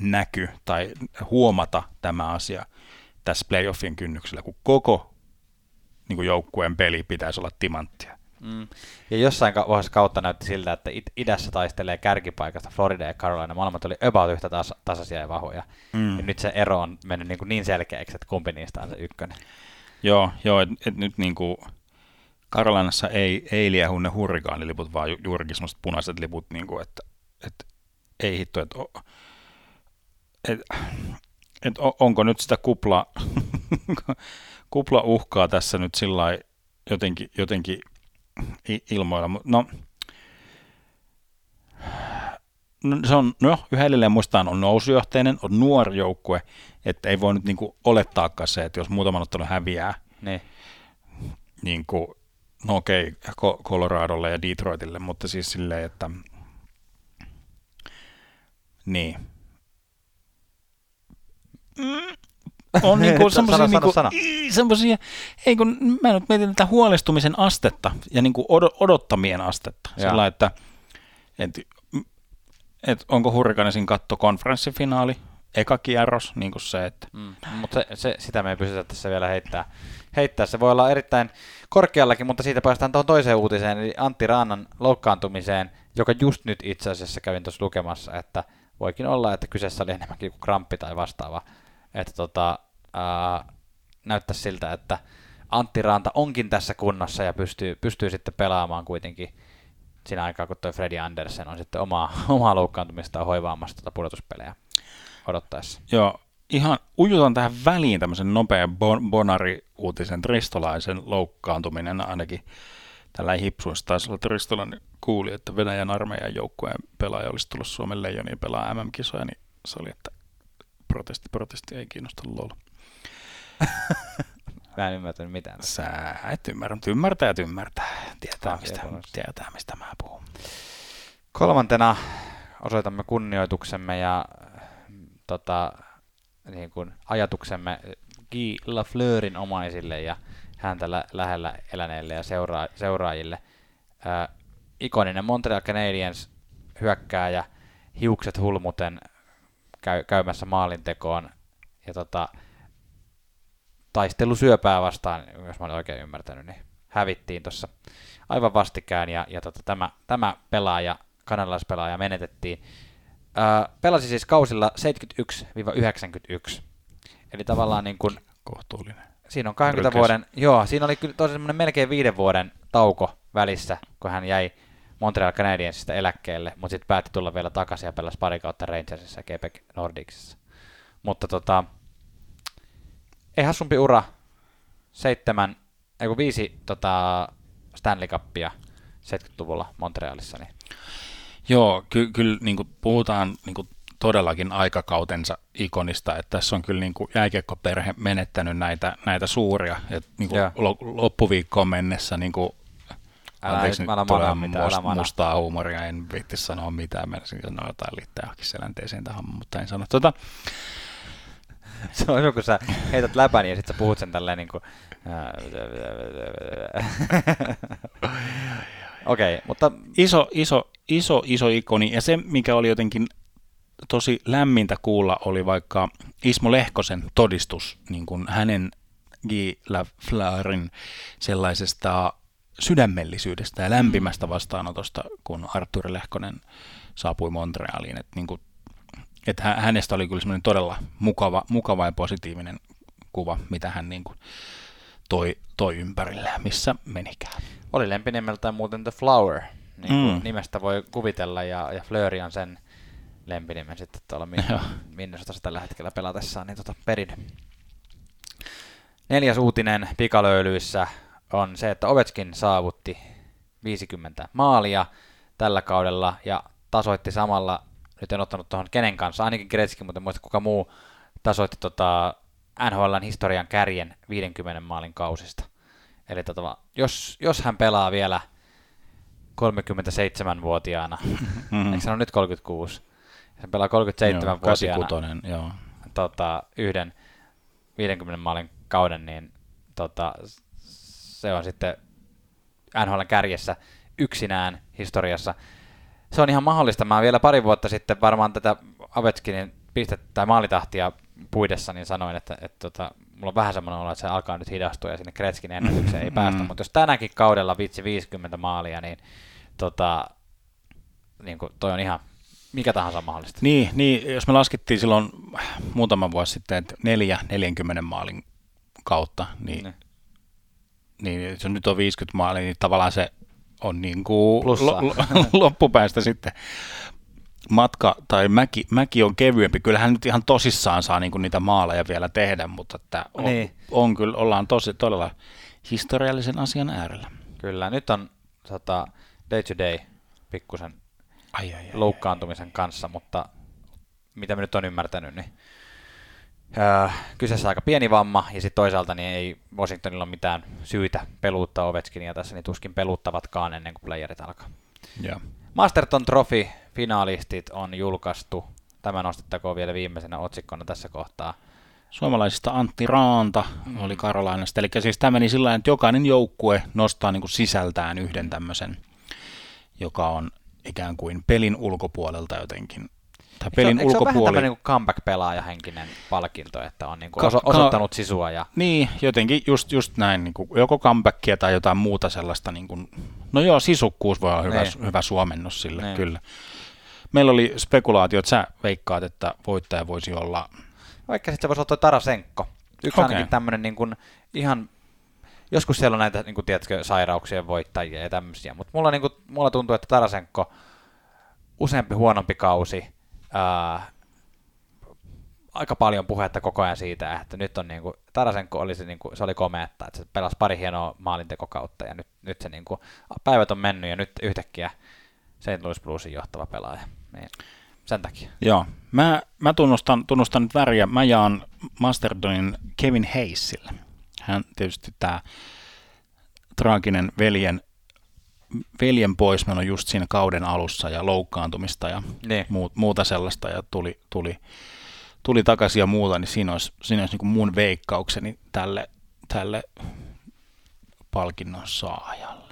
näky tai huomata tämä asia tässä playoffien kynnyksellä, kun koko niin kuin joukkueen peli pitäisi olla timanttia. Mm. Ja jossain vaiheessa kautta näytti siltä, että it- idässä taistelee kärkipaikasta Florida ja Carolina. Molemmat oli about yhtä tas- tasaisia ja vahvoja. Mm. Ja nyt se ero on mennyt niin, kuin niin selkeäksi, että kumpi niistä on se ykkönen. Joo, joo et, et nyt niin kuin Karolinassa ei, ei liehu ne hurrikaaniliput, vaan ju, juurikin semmoiset punaiset liput, niin kuin, että, että ei hitto, että o, et, et, o- onko nyt sitä kupla, kupla uhkaa tässä nyt sillä jotenkin, jotenkin ilmoilla. No, no, se on, no yhä edelleen muistaan on nousujohteinen, on nuori joukkue, että ei voi nyt niinku olettaakaan se, että jos muutaman ottelun häviää, Niin. niin kuin, no okei, Coloradolle ja Detroitille, mutta siis silleen, että niin. Mm, on niin kuin semmoisia, niin kuin, semmoisia, ei kun mä nyt mietin tätä huolestumisen astetta ja niin kuin od- odottamien astetta. Joo. Sillä että et, et onko Hurricanesin katto konferenssifinaali, eka kierros, niin kuin se, että Mm. Mutta se, se, sitä me ei pystytä tässä vielä heittää. heittää. Se voi olla erittäin korkeallakin, mutta siitä päästään tuohon toiseen uutiseen, eli Antti Raanan loukkaantumiseen, joka just nyt itse asiassa kävin tuossa lukemassa, että voikin olla, että kyseessä oli enemmänkin kuin kramppi tai vastaava. Että tota, ää, näyttää siltä, että Antti Ranta onkin tässä kunnossa ja pystyy, pystyy sitten pelaamaan kuitenkin siinä aikaa, kun toi Freddy Andersen on sitten omaa, omaa loukkaantumistaan hoivaamassa tuota pudotuspelejä odottaessa. Joo, ihan ujutan tähän väliin tämmöisen nopean bon- Bonari-uutisen. Tristolaisen loukkaantuminen ainakin tällä hipsuissa taisi olla, että Ristolan kuuli, että Venäjän armeijan joukkueen pelaaja olisi tullut Suomen leijoniin pelaa MM-kisoja, niin se oli, että protesti, protesti ei kiinnosta lol. Mä en ymmärtänyt mitään. Sä et ymmärrä, mutta ymmärtää ja ymmärtää. Tietää, mistä, tietää, mistä mä puhun. Kolmantena osoitamme kunnioituksemme ja tota, niin kuin ajatuksemme Guy Lafleurin omaisille ja häntä lä- lähellä eläneille ja seuraa- seuraajille. Ää, ikoninen Montreal Canadiens hyökkääjä, hiukset hulmuten käy- käymässä maalintekoon ja tota, taistelu syöpää vastaan, jos mä olen oikein ymmärtänyt, niin hävittiin tuossa aivan vastikään ja, ja tota, tämä, tämä pelaaja kanadalaispelaaja menetettiin. Öö, pelasi siis kausilla 71-91. Eli tavallaan niin kuin, Kohtuullinen. siinä on 20 Rykäs. vuoden, joo, siinä oli kyllä tosi semmoinen melkein viiden vuoden tauko välissä, kun hän jäi Montreal Canadiensista eläkkeelle, mutta sitten päätti tulla vielä takaisin ja pelasi pari kautta Rangersissa ja Quebec Nordicsissa. Mutta tota, ei hassumpi ura, seitsemän, ei kun viisi tota, Stanley Cupia 70-luvulla Montrealissa, niin Joo, ky- kyllä niin puhutaan niin kuin todellakin aikakautensa ikonista, että tässä on kyllä niin kuin jääkiekkoperhe menettänyt näitä, näitä suuria, että niin kuin loppuviikkoon mennessä niin kuin, anteeksi nyt älä manaa mitään, älä must- manaa. mustaa huumoria, en viitti sanoa mitään, menisin sanoa jotain liittää johonkin selänteeseen tähän, mutta en sano. Tota, se on kun sä heität läpäni ja sitten sä puhut sen tälleen niin kuin... Okei, okay, mutta iso, iso, iso, iso ikoni, ja se, mikä oli jotenkin tosi lämmintä kuulla, oli vaikka Ismo Lehkosen todistus niin kuin hänen Guy Lafleurin sellaisesta sydämellisyydestä ja lämpimästä vastaanotosta, kun Arturi Lehkonen saapui Montrealiin. Että niin kuin, että hä- hänestä oli kyllä semmoinen todella mukava, mukava ja positiivinen kuva, mitä hän niin kuin toi, toi ympärille missä menikään. oli lempinimeltään muuten The Flower. Niin kuin Mm. Nimestä voi kuvitella, ja, ja Fleury on sen lempinimen sitten tuolla. Minnesotassa tällä hetkellä pelatessaan, niin tota perin. Neljäs uutinen pikalöylyissä on se, että Ovechkin saavutti 50 maalia tällä kaudella ja tasoitti samalla, nyt en ottanut tuohon kenen kanssa, ainakin Gretzky, mutta en muista kuka muu tasoitti tota NHLn historian kärjen 50 maalin kausista. Eli tota, jos, jos hän pelaa vielä 37-vuotiaana, Mm. eikö ole nyt 36, hän pelaa 37-vuotiaana Joo, joo. tota, yhden 50 maalin kauden, niin tota, se on sitten NHLn kärjessä yksinään historiassa. Se on ihan mahdollista. Mä vielä pari vuotta sitten varmaan tätä Ovechkinin pistettä tai maalitahtia puidessa, niin sanoin, että, että tota, mulla on vähän semmoinen olo, että se alkaa nyt hidastua ja sinne Kretskin ennätykseen ei päästä, Mm. mutta jos tänäkin kaudella vitsi 50 maalia, niin, tota, niin kuin toi on ihan mikä tahansa mahdollista. Niin, niin, jos me laskettiin silloin muutama vuosi sitten, että neljä 40 maalin kautta, niin, Niin. Niin jos nyt on 50 maalia, niin tavallaan se on niin kuin Plussaa. loppupäästä sitten matka tai mäki, mäki on kevyempi. Kyllähän nyt ihan tosissaan saa niin kuin niitä maaleja vielä tehdä, mutta että on, Niin. on kyllä, ollaan tosi todella historiallisen asian äärellä. Kyllä, nyt on tota, day to day pikkusen Ai, ai, ai. loukkaantumisen kanssa, mutta mitä mä nyt on ymmärtänyt, niin öö, kyseessä aika pieni vamma, ja sitten toisaalta niin ei Washingtonilla ole mitään syytä peluuttaa Ovechkinia tässä, niin tuskin peluuttavatkaan ennen kuin playerit alkaa. Joo. Masterton Trophy finaalistit on julkaistu. Tämä nostettakoon vielä viimeisenä otsikkona tässä kohtaa. Suomalaisista Antti Raanta mm. oli Karolainasta. Eli siis tämä meni sillä että jokainen joukkue nostaa niin kuin sisältään yhden tämmöisen, joka on ikään kuin pelin ulkopuolelta jotenkin. Tai pelin Eikö se, eikö se vähän ulkopuoli. tämmöinen niin comeback-pelaajahenkinen palkinto, että on niin kuin oso- osoittanut sisua ja Niin, jotenkin just, just näin, niin kuin joko comebackia tai jotain muuta sellaista, niin kuin, no joo, sisukkuus voi olla hyvä, Niin. hyvä suomennos sille, Niin. kyllä. Meillä oli spekulaatio, että sä veikkaat, että voittaja voisi olla, Vaikka sitten se voisi olla tuo Tarasenko. Yksi okay. ainakin tämmöinen niin kuin ihan, joskus siellä on näitä niin kuin, tiedätkö, sairauksien voittajia ja tämmöisiä, mutta mulla, niin kuin, mulla tuntuu, että Tarasenko useampi huonompi kausi, ää, aika paljon puhetta koko ajan siitä, että nyt on niin kuin, Tarasenko oli se, niin kuin, se oli komeetta, että se pelasi pari hienoa maalintekokautta ja nyt, nyt se niin kuin, päivät on mennyt ja nyt yhtäkkiä St. Louis Bluesin johtava pelaaja. Niin, sen takia. joo, mä, mä tunnustan, tunnustan nyt väriä, mä jaan Masterdonin Kevin Hayesille. Hän tietysti tämä traaginen veljen, veljen poismeno just siinä kauden alussa ja loukkaantumista ja muut, muuta sellaista ja tuli, tuli, tuli takaisin ja muuta, niin siinä olisi, siinä olisi niin kuin mun veikkaukseni tälle, tälle palkinnon saajalle.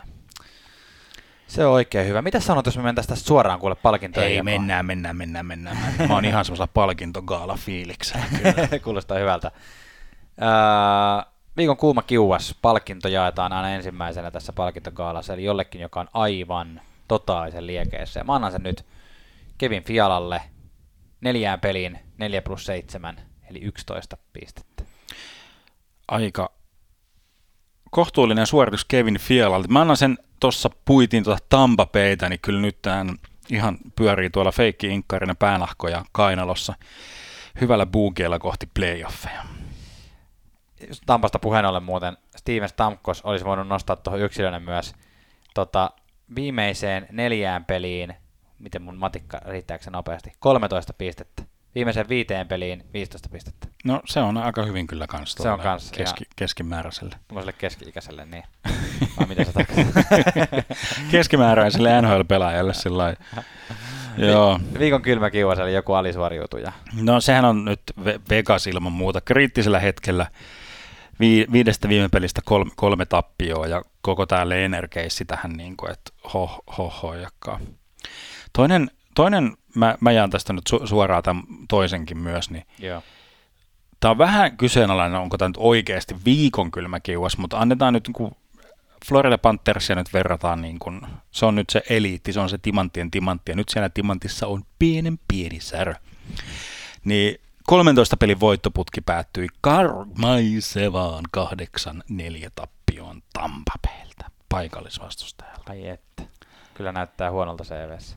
Se on oikein hyvä. Mitä sanot, jos me mentäisiin tästä suoraan kuule palkintojen Ei, mennään, mennään, mennään, mennään. Mä, oon ihan semmoisella palkintogaala-fiiliksellä kyllä. Kuulostaa hyvältä. Öö, viikon kuuma kiuas palkinto jaetaan aina ensimmäisenä tässä palkintogaalassa, eli jollekin, joka on aivan totaalisen liekeissä. Ja mä annan sen nyt Kevin Fialalle neljään peliin 4 plus 7, eli 11 pistettä. Aika kohtuullinen suoritus Kevin Fialalta. Mä annan sen tuossa puitiin tuota Tampa Baytä, niin kyllä nyt tämän ihan pyörii tuolla feikki inkkarina päänahkoja kainalossa hyvällä buugeilla kohti playoffeja. Tampasta puheen ollen muuten, Steven Stamkos olisi voinut nostaa tuohon yksilönä myös tota, viimeiseen neljään peliin, miten mun matikka riittääkö se nopeasti, 13 pistettä. Viimeiseen viiteen peliin 15 pistettä. No se on aika hyvin kyllä kans Se on kans, keski, keskimääräiselle. Tuollaiselle keski-ikäiselle, niin. Vai mitä sä Keskimääräiselle NHL-pelaajalle sillä Joo. Viikon kylmä kiuas, eli joku alisuoriutuja. No sehän on nyt Vegas ilman muuta kriittisellä hetkellä vi- viidestä viime pelistä kolme, kolme tappioa ja koko tämä Lener-keissi tähän, niin kuin, että ho, ho, ho Toinen, toinen mä, mä jaan tästä nyt su- suoraan tämän toisenkin myös, niin Joo. Tämä on vähän kyseenalainen, onko tämä nyt oikeasti viikon kylmä kiuas, mutta annetaan nyt niin Florida Panthersia nyt verrataan, niin kuin, se on nyt se eliitti, se on se timanttien timantti, ja nyt siellä timantissa on pienen pieni särö. Niin 13 pelin voittoputki päättyi karmaisevaan 8-4 tappioon Tampapeeltä paikallisvastustajalta. Ai että. Kyllä näyttää huonolta CVssä.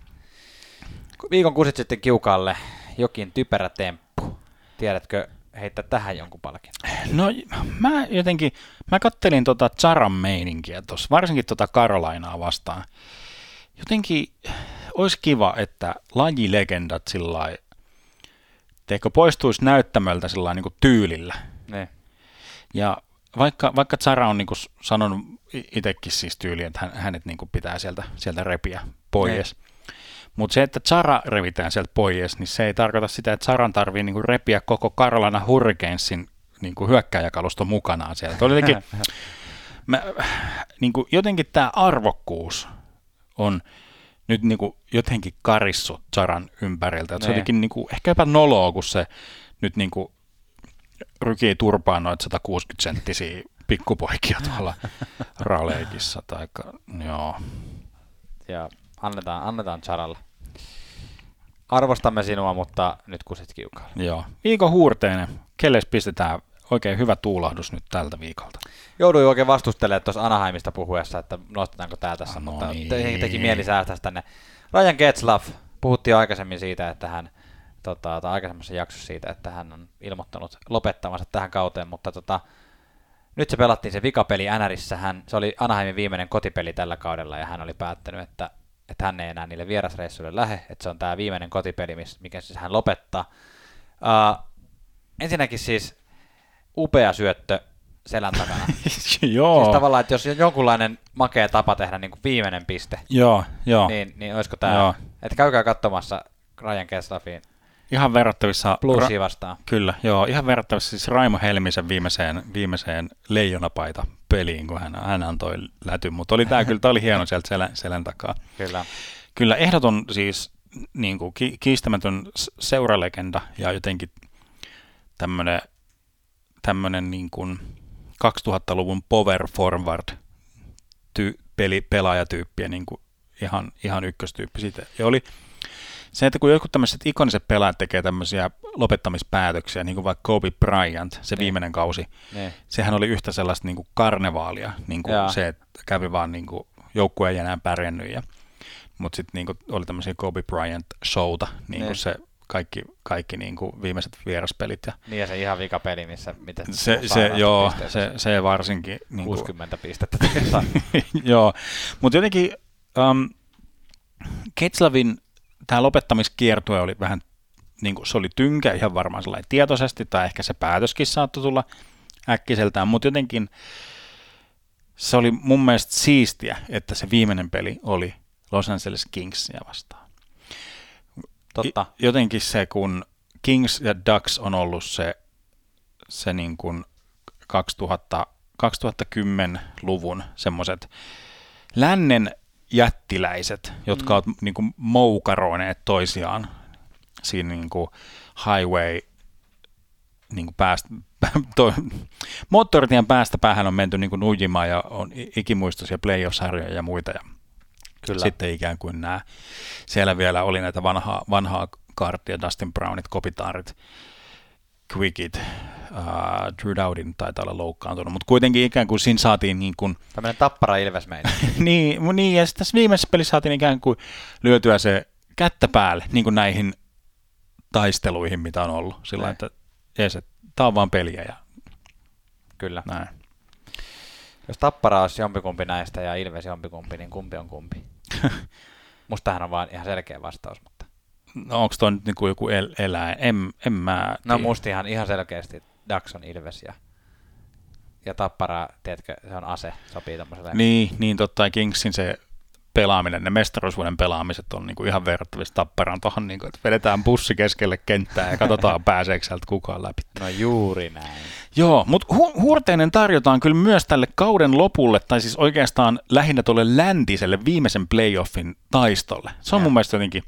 Viikon kusit sitten kiukalle jokin typerä temppu. Tiedätkö heittää tähän jonkun palkinnon? No mä jotenkin, mä kattelin tota Charan meininkiä tuossa, varsinkin tota Karolainaa vastaan. Jotenkin olisi kiva, että lajilegendat sillä teikö poistuisi näyttämöltä sillä niin kuin tyylillä. Ne. Ja vaikka, vaikka Zara on niin kuin sanonut itsekin siis tyyliin, että hänet niin kuin pitää sieltä, sieltä repiä pois. Mutta se, että Zara revitään sieltä pois, niin se ei tarkoita sitä, että Zaran tarvii niin kuin repiä koko Carolina Hurricanesin niin kuin hyökkäjäkalusto mukanaan sieltä. Oli jotenkin, mä, niin kuin jotenkin tämä arvokkuus on nyt niin kuin jotenkin karissut Zaran ympäriltä. se on jotenkin niin kuin, ehkä jopa noloa, kun se nyt niin kuin rykii turpaan noita 160 senttisiä pikkupoikia tuolla raleikissa. Tai, joo. Ja annetaan, annetaan Zaralle. Arvostamme sinua, mutta nyt kusit kiukaan. Joo. Viikon huurteinen. Kelle pistetään oikein hyvä tuulahdus nyt tältä viikolta? Jouduin oikein vastustelemaan tuossa Anaheimista puhuessa, että nostetaanko tämä tässä, no mutta niin. te, teki mieli säästää tänne. Ryan Getzlaff, puhuttiin jo aikaisemmin siitä, että hän, tota, tai aikaisemmassa jaksossa siitä, että hän on ilmoittanut lopettamansa tähän kauteen, mutta tota, nyt se pelattiin se vikapeli NRissä, hän, se oli Anaheimin viimeinen kotipeli tällä kaudella, ja hän oli päättänyt, että, että hän ei enää niille vierasreissuille lähde, että se on tämä viimeinen kotipeli, mikä siis hän lopettaa. Uh, ensinnäkin siis upea syöttö selän takana. joo. Siis tavallaan, että jos on jonkunlainen makea tapa tehdä niin kuin viimeinen piste, joo, joo. Niin, niin olisiko tämä, että käykää katsomassa Ryan Kesslafin Ihan verrattavissa... Plussia vastaan. Kyllä, joo. Ihan verrattavissa siis Raimo Helmisen viimeiseen, viimeiseen leijonapaita peliin, kun hän, hän antoi lätyn, mutta oli tämä kyllä, tämä oli hieno sieltä selän, selän takaa. Kyllä. Kyllä ehdoton siis niin kuin, ki, kiistämätön seuralegenda ja jotenkin tämmöinen tämmöinen niin kuin 2000-luvun power forward ty, peli, pelaajatyyppiä niin kuin ihan, ihan ykköstyyppi siitä. Ja oli se, että kun jotkut tämmöiset ikoniset pelaajat tekee tämmöisiä lopettamispäätöksiä, niin kuin vaikka Kobe Bryant, se ne. viimeinen kausi, ne. sehän oli yhtä sellaista niin kuin karnevaalia, niin kuin se, että kävi vaan niin kuin joukkue ei enää pärjännyt. Ja, mutta sitten niin oli tämmöisiä Kobe Bryant showta, niin kuin se kaikki, kaikki niin kuin viimeiset vieraspelit. Ja niin ja se ihan vika peli, missä mitä se, se, joo, se, se varsinkin. Niin 60 kuin, pistettä. joo, mutta jotenkin um, Ketslavin tämä lopettamiskiertue oli vähän, niin kuin se oli tynkä ihan varmaan sellainen tietoisesti, tai ehkä se päätöskin saattoi tulla äkkiseltään, mutta jotenkin se oli mun mielestä siistiä, että se viimeinen peli oli Los Angeles Kingsia vastaan. Totta. Jotenkin se, kun Kings ja Ducks on ollut se, se niin kuin 2000, 2010-luvun semmoiset lännen jättiläiset, jotka mm. ovat niin kuin, moukaroineet toisiaan siinä niin kuin, highway niin kuin päästä, to, moottoritien päästä päähän on menty niin kuin nujimaan ja on ikimuistoisia playoff-sarjoja ja muita. Ja Kyllä. Sitten ikään kuin nämä, siellä vielä oli näitä vanhaa, vanhaa kaartia, Dustin Brownit, Kopitaarit, Quickit, uh, Drew Dowdin taitaa olla loukkaantunut, mutta kuitenkin ikään kuin siinä saatiin niin kuin, Tämmöinen tappara ilves meidän. niin, niin, ja sitten tässä viimeisessä pelissä saatiin ikään kuin lyötyä se kättä päälle niin kuin näihin taisteluihin, mitä on ollut. Sillä Näin. että jees, tämä on vaan peliä ja Kyllä. näin. Jos tappara olisi jompikumpi näistä ja ilves jompikumpi, niin kumpi on kumpi? Mustahan on vaan ihan selkeä vastaus, mutta... No onko toi nyt niin kuin joku el- eläin? En, en mä No tiedä. musta ihan, ihan selkeästi Dax on ilves ja, ja tappara, tiedätkö, se on ase, sopii tommoselle. Niin, niin totta, ja Kingsin se pelaaminen, ne mestaruusvuoden pelaamiset on niin kuin ihan verrattavissa tapparaan tuohon, niin kuin, että vedetään bussi keskelle kenttää ja katsotaan pääseekö sieltä kukaan läpi. No juuri näin. Joo, mutta hu- huurteinen tarjotaan kyllä myös tälle kauden lopulle, tai siis oikeastaan lähinnä tuolle läntiselle viimeisen playoffin taistolle. Se on Joo. mun mielestä jotenkin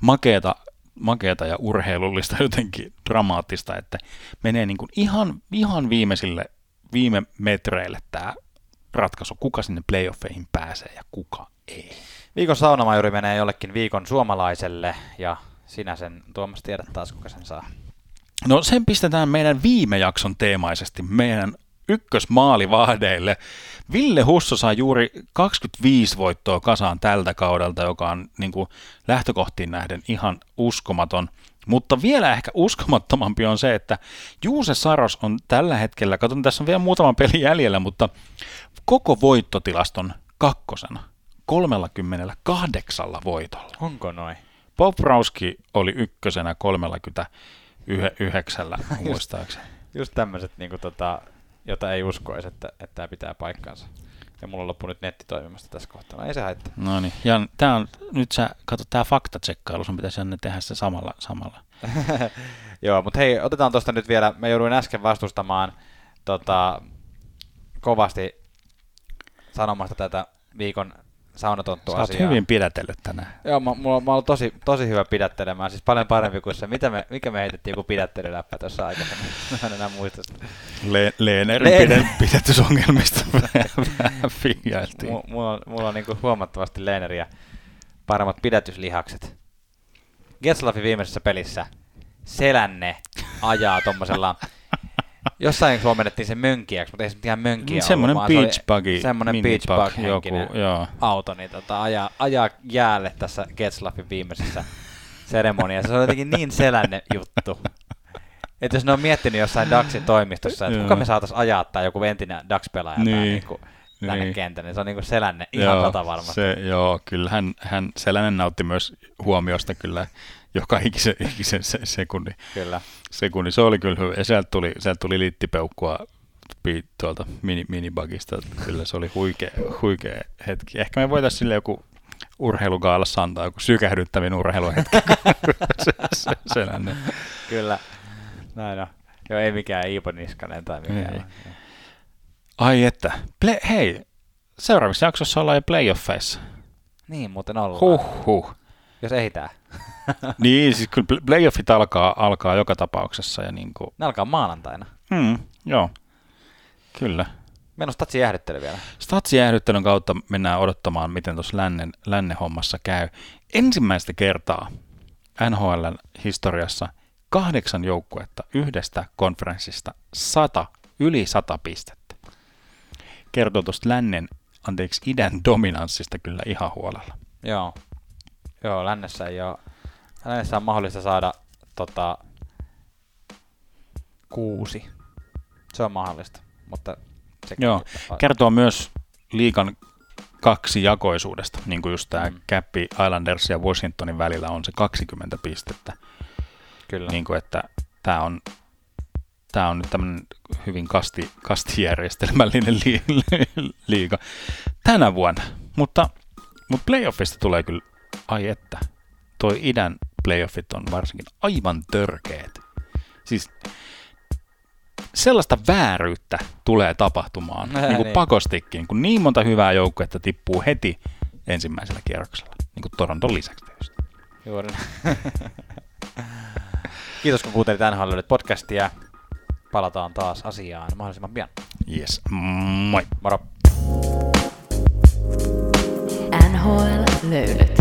makeeta, makeeta ja urheilullista jotenkin dramaattista, että menee niin kuin ihan, ihan viimeisille viime metreille tämä ratkaisu, kuka sinne playoffeihin pääsee ja kuka ei. Viikon saunamajuri menee jollekin viikon suomalaiselle ja sinä sen Tuomas tiedät taas, kuka sen saa. No sen pistetään meidän viime jakson teemaisesti meidän ykkösmaalivahdeille. Ville Husso sai juuri 25 voittoa kasaan tältä kaudelta, joka on niin kuin lähtökohtiin nähden ihan uskomaton. Mutta vielä ehkä uskomattomampi on se, että Juuse Saros on tällä hetkellä, katson tässä on vielä muutama peli jäljellä, mutta koko voittotilaston kakkosena 38 voitolla. Onko noin? Poprowski oli ykkösenä 39 muistaakseni. Just tämmöiset, niin tota, jota ei uskoisi, että, että tämä pitää paikkansa. Ja mulla loppui nyt netti toimimasta tässä kohtaa. No ei se haittaa. No niin, ja tää on, nyt sä, kato, tää faktatsekkailu, sun pitäisi Janne tehdä se samalla. samalla. Joo, mutta hei, otetaan tuosta nyt vielä, mä jouduin äsken vastustamaan tota, kovasti sanomasta tätä viikon saunatonttu Sä asiaa. hyvin pidätellyt tänään. Joo, mä, mulla, mä oon tosi, tosi hyvä pidättelemään, siis paljon parempi kuin se, mitä me, mikä me heitettiin joku pidättelyläppä tuossa aikaisemmin. Mä en enää muista sitä. Le- Leenerin Leen- pidätysongelmista vähän. Mu- mulla on, mulla on niinku huomattavasti Leeneriä paremmat pidätyslihakset. Getslafin viimeisessä pelissä selänne ajaa tommosella, jossain suomennettiin se mönkiäksi, mutta ei se ihan mönkiä ollut, Semmoinen se beach buggy, semmoinen mini beach bug, joku, joo. auto, niin tota, ajaa, ajaa jäälle tässä Getslafin viimeisessä seremoniassa. Se on jotenkin niin selänne juttu. Että jos ne on miettinyt jossain Daxin toimistossa, että Joo. kuka me saatais ajaa tai joku entinen Dax-pelaaja niin, Niin, niin kuin, tänne niin. kentälle, niin se on niin kuin selänne ihan tota varmasti. Se, joo, kyllä hän, hän sellainen nautti myös huomiosta kyllä joka ikisen, ikisen se, sekunnin. Kyllä. sekunnin. Se oli kyllä hyvä. Ja sieltä tuli, sieltä tuli liittipeukkua tuolta mini, minibagista. Kyllä se oli huikea, huikea hetki. Ehkä me voitaisiin sille joku urheilugaalassa antaa joku sykähdyttävin urheiluhetki. se, se, sellainen. Kyllä. Näin on. Joo, ei mikään Iipo Niskanen tai mikään. Ei. Ai että. Ple- hei, seuraavassa jaksossa ollaan jo playoffeissa. Niin muuten ollaan. Huhhuh. Jos ehditään. niin, siis kyllä pl- playoffit alkaa, alkaa joka tapauksessa. Ja niin kuin, Ne alkaa maanantaina. hmm, joo, kyllä. Meillä on statsi jäähdyttely vielä. Statsijäähdyttelyn kautta mennään odottamaan, miten tuossa lännen, lännen hommassa käy. Ensimmäistä kertaa NHLn historiassa kahdeksan joukkuetta yhdestä konferenssista sata, yli sata pistettä. Kertoo tuosta lännen, anteeksi, idän dominanssista kyllä ihan huolella. Joo. Joo, lännessä ei ole. Lännessä on mahdollista saada tota, kuusi. Se on mahdollista, mutta se Joo, kertoo myös liikan kaksi jakoisuudesta, niin kuin just tämä Mm. Cappi Islanders ja Washingtonin välillä on se 20 pistettä. Kyllä. niin kuin, että tämä on, tämä on nyt tämmöinen hyvin kasti, kastijärjestelmällinen li, li, liiga tänä vuonna. Mutta, mutta playoffista tulee kyllä, ai että, toi idän playoffit on varsinkin aivan törkeät. Siis sellaista vääryyttä tulee tapahtumaan Nää, niin kuin niin. pakostikin, kun niin monta hyvää joukkuetta tippuu heti ensimmäisellä kierroksella, niin kuin Toronton lisäksi tietysti. Juuri. Kiitos kun kuuntelit NHL podcastia. Palataan taas asiaan mahdollisimman pian. Yes, moi! Moro! NHL löydät.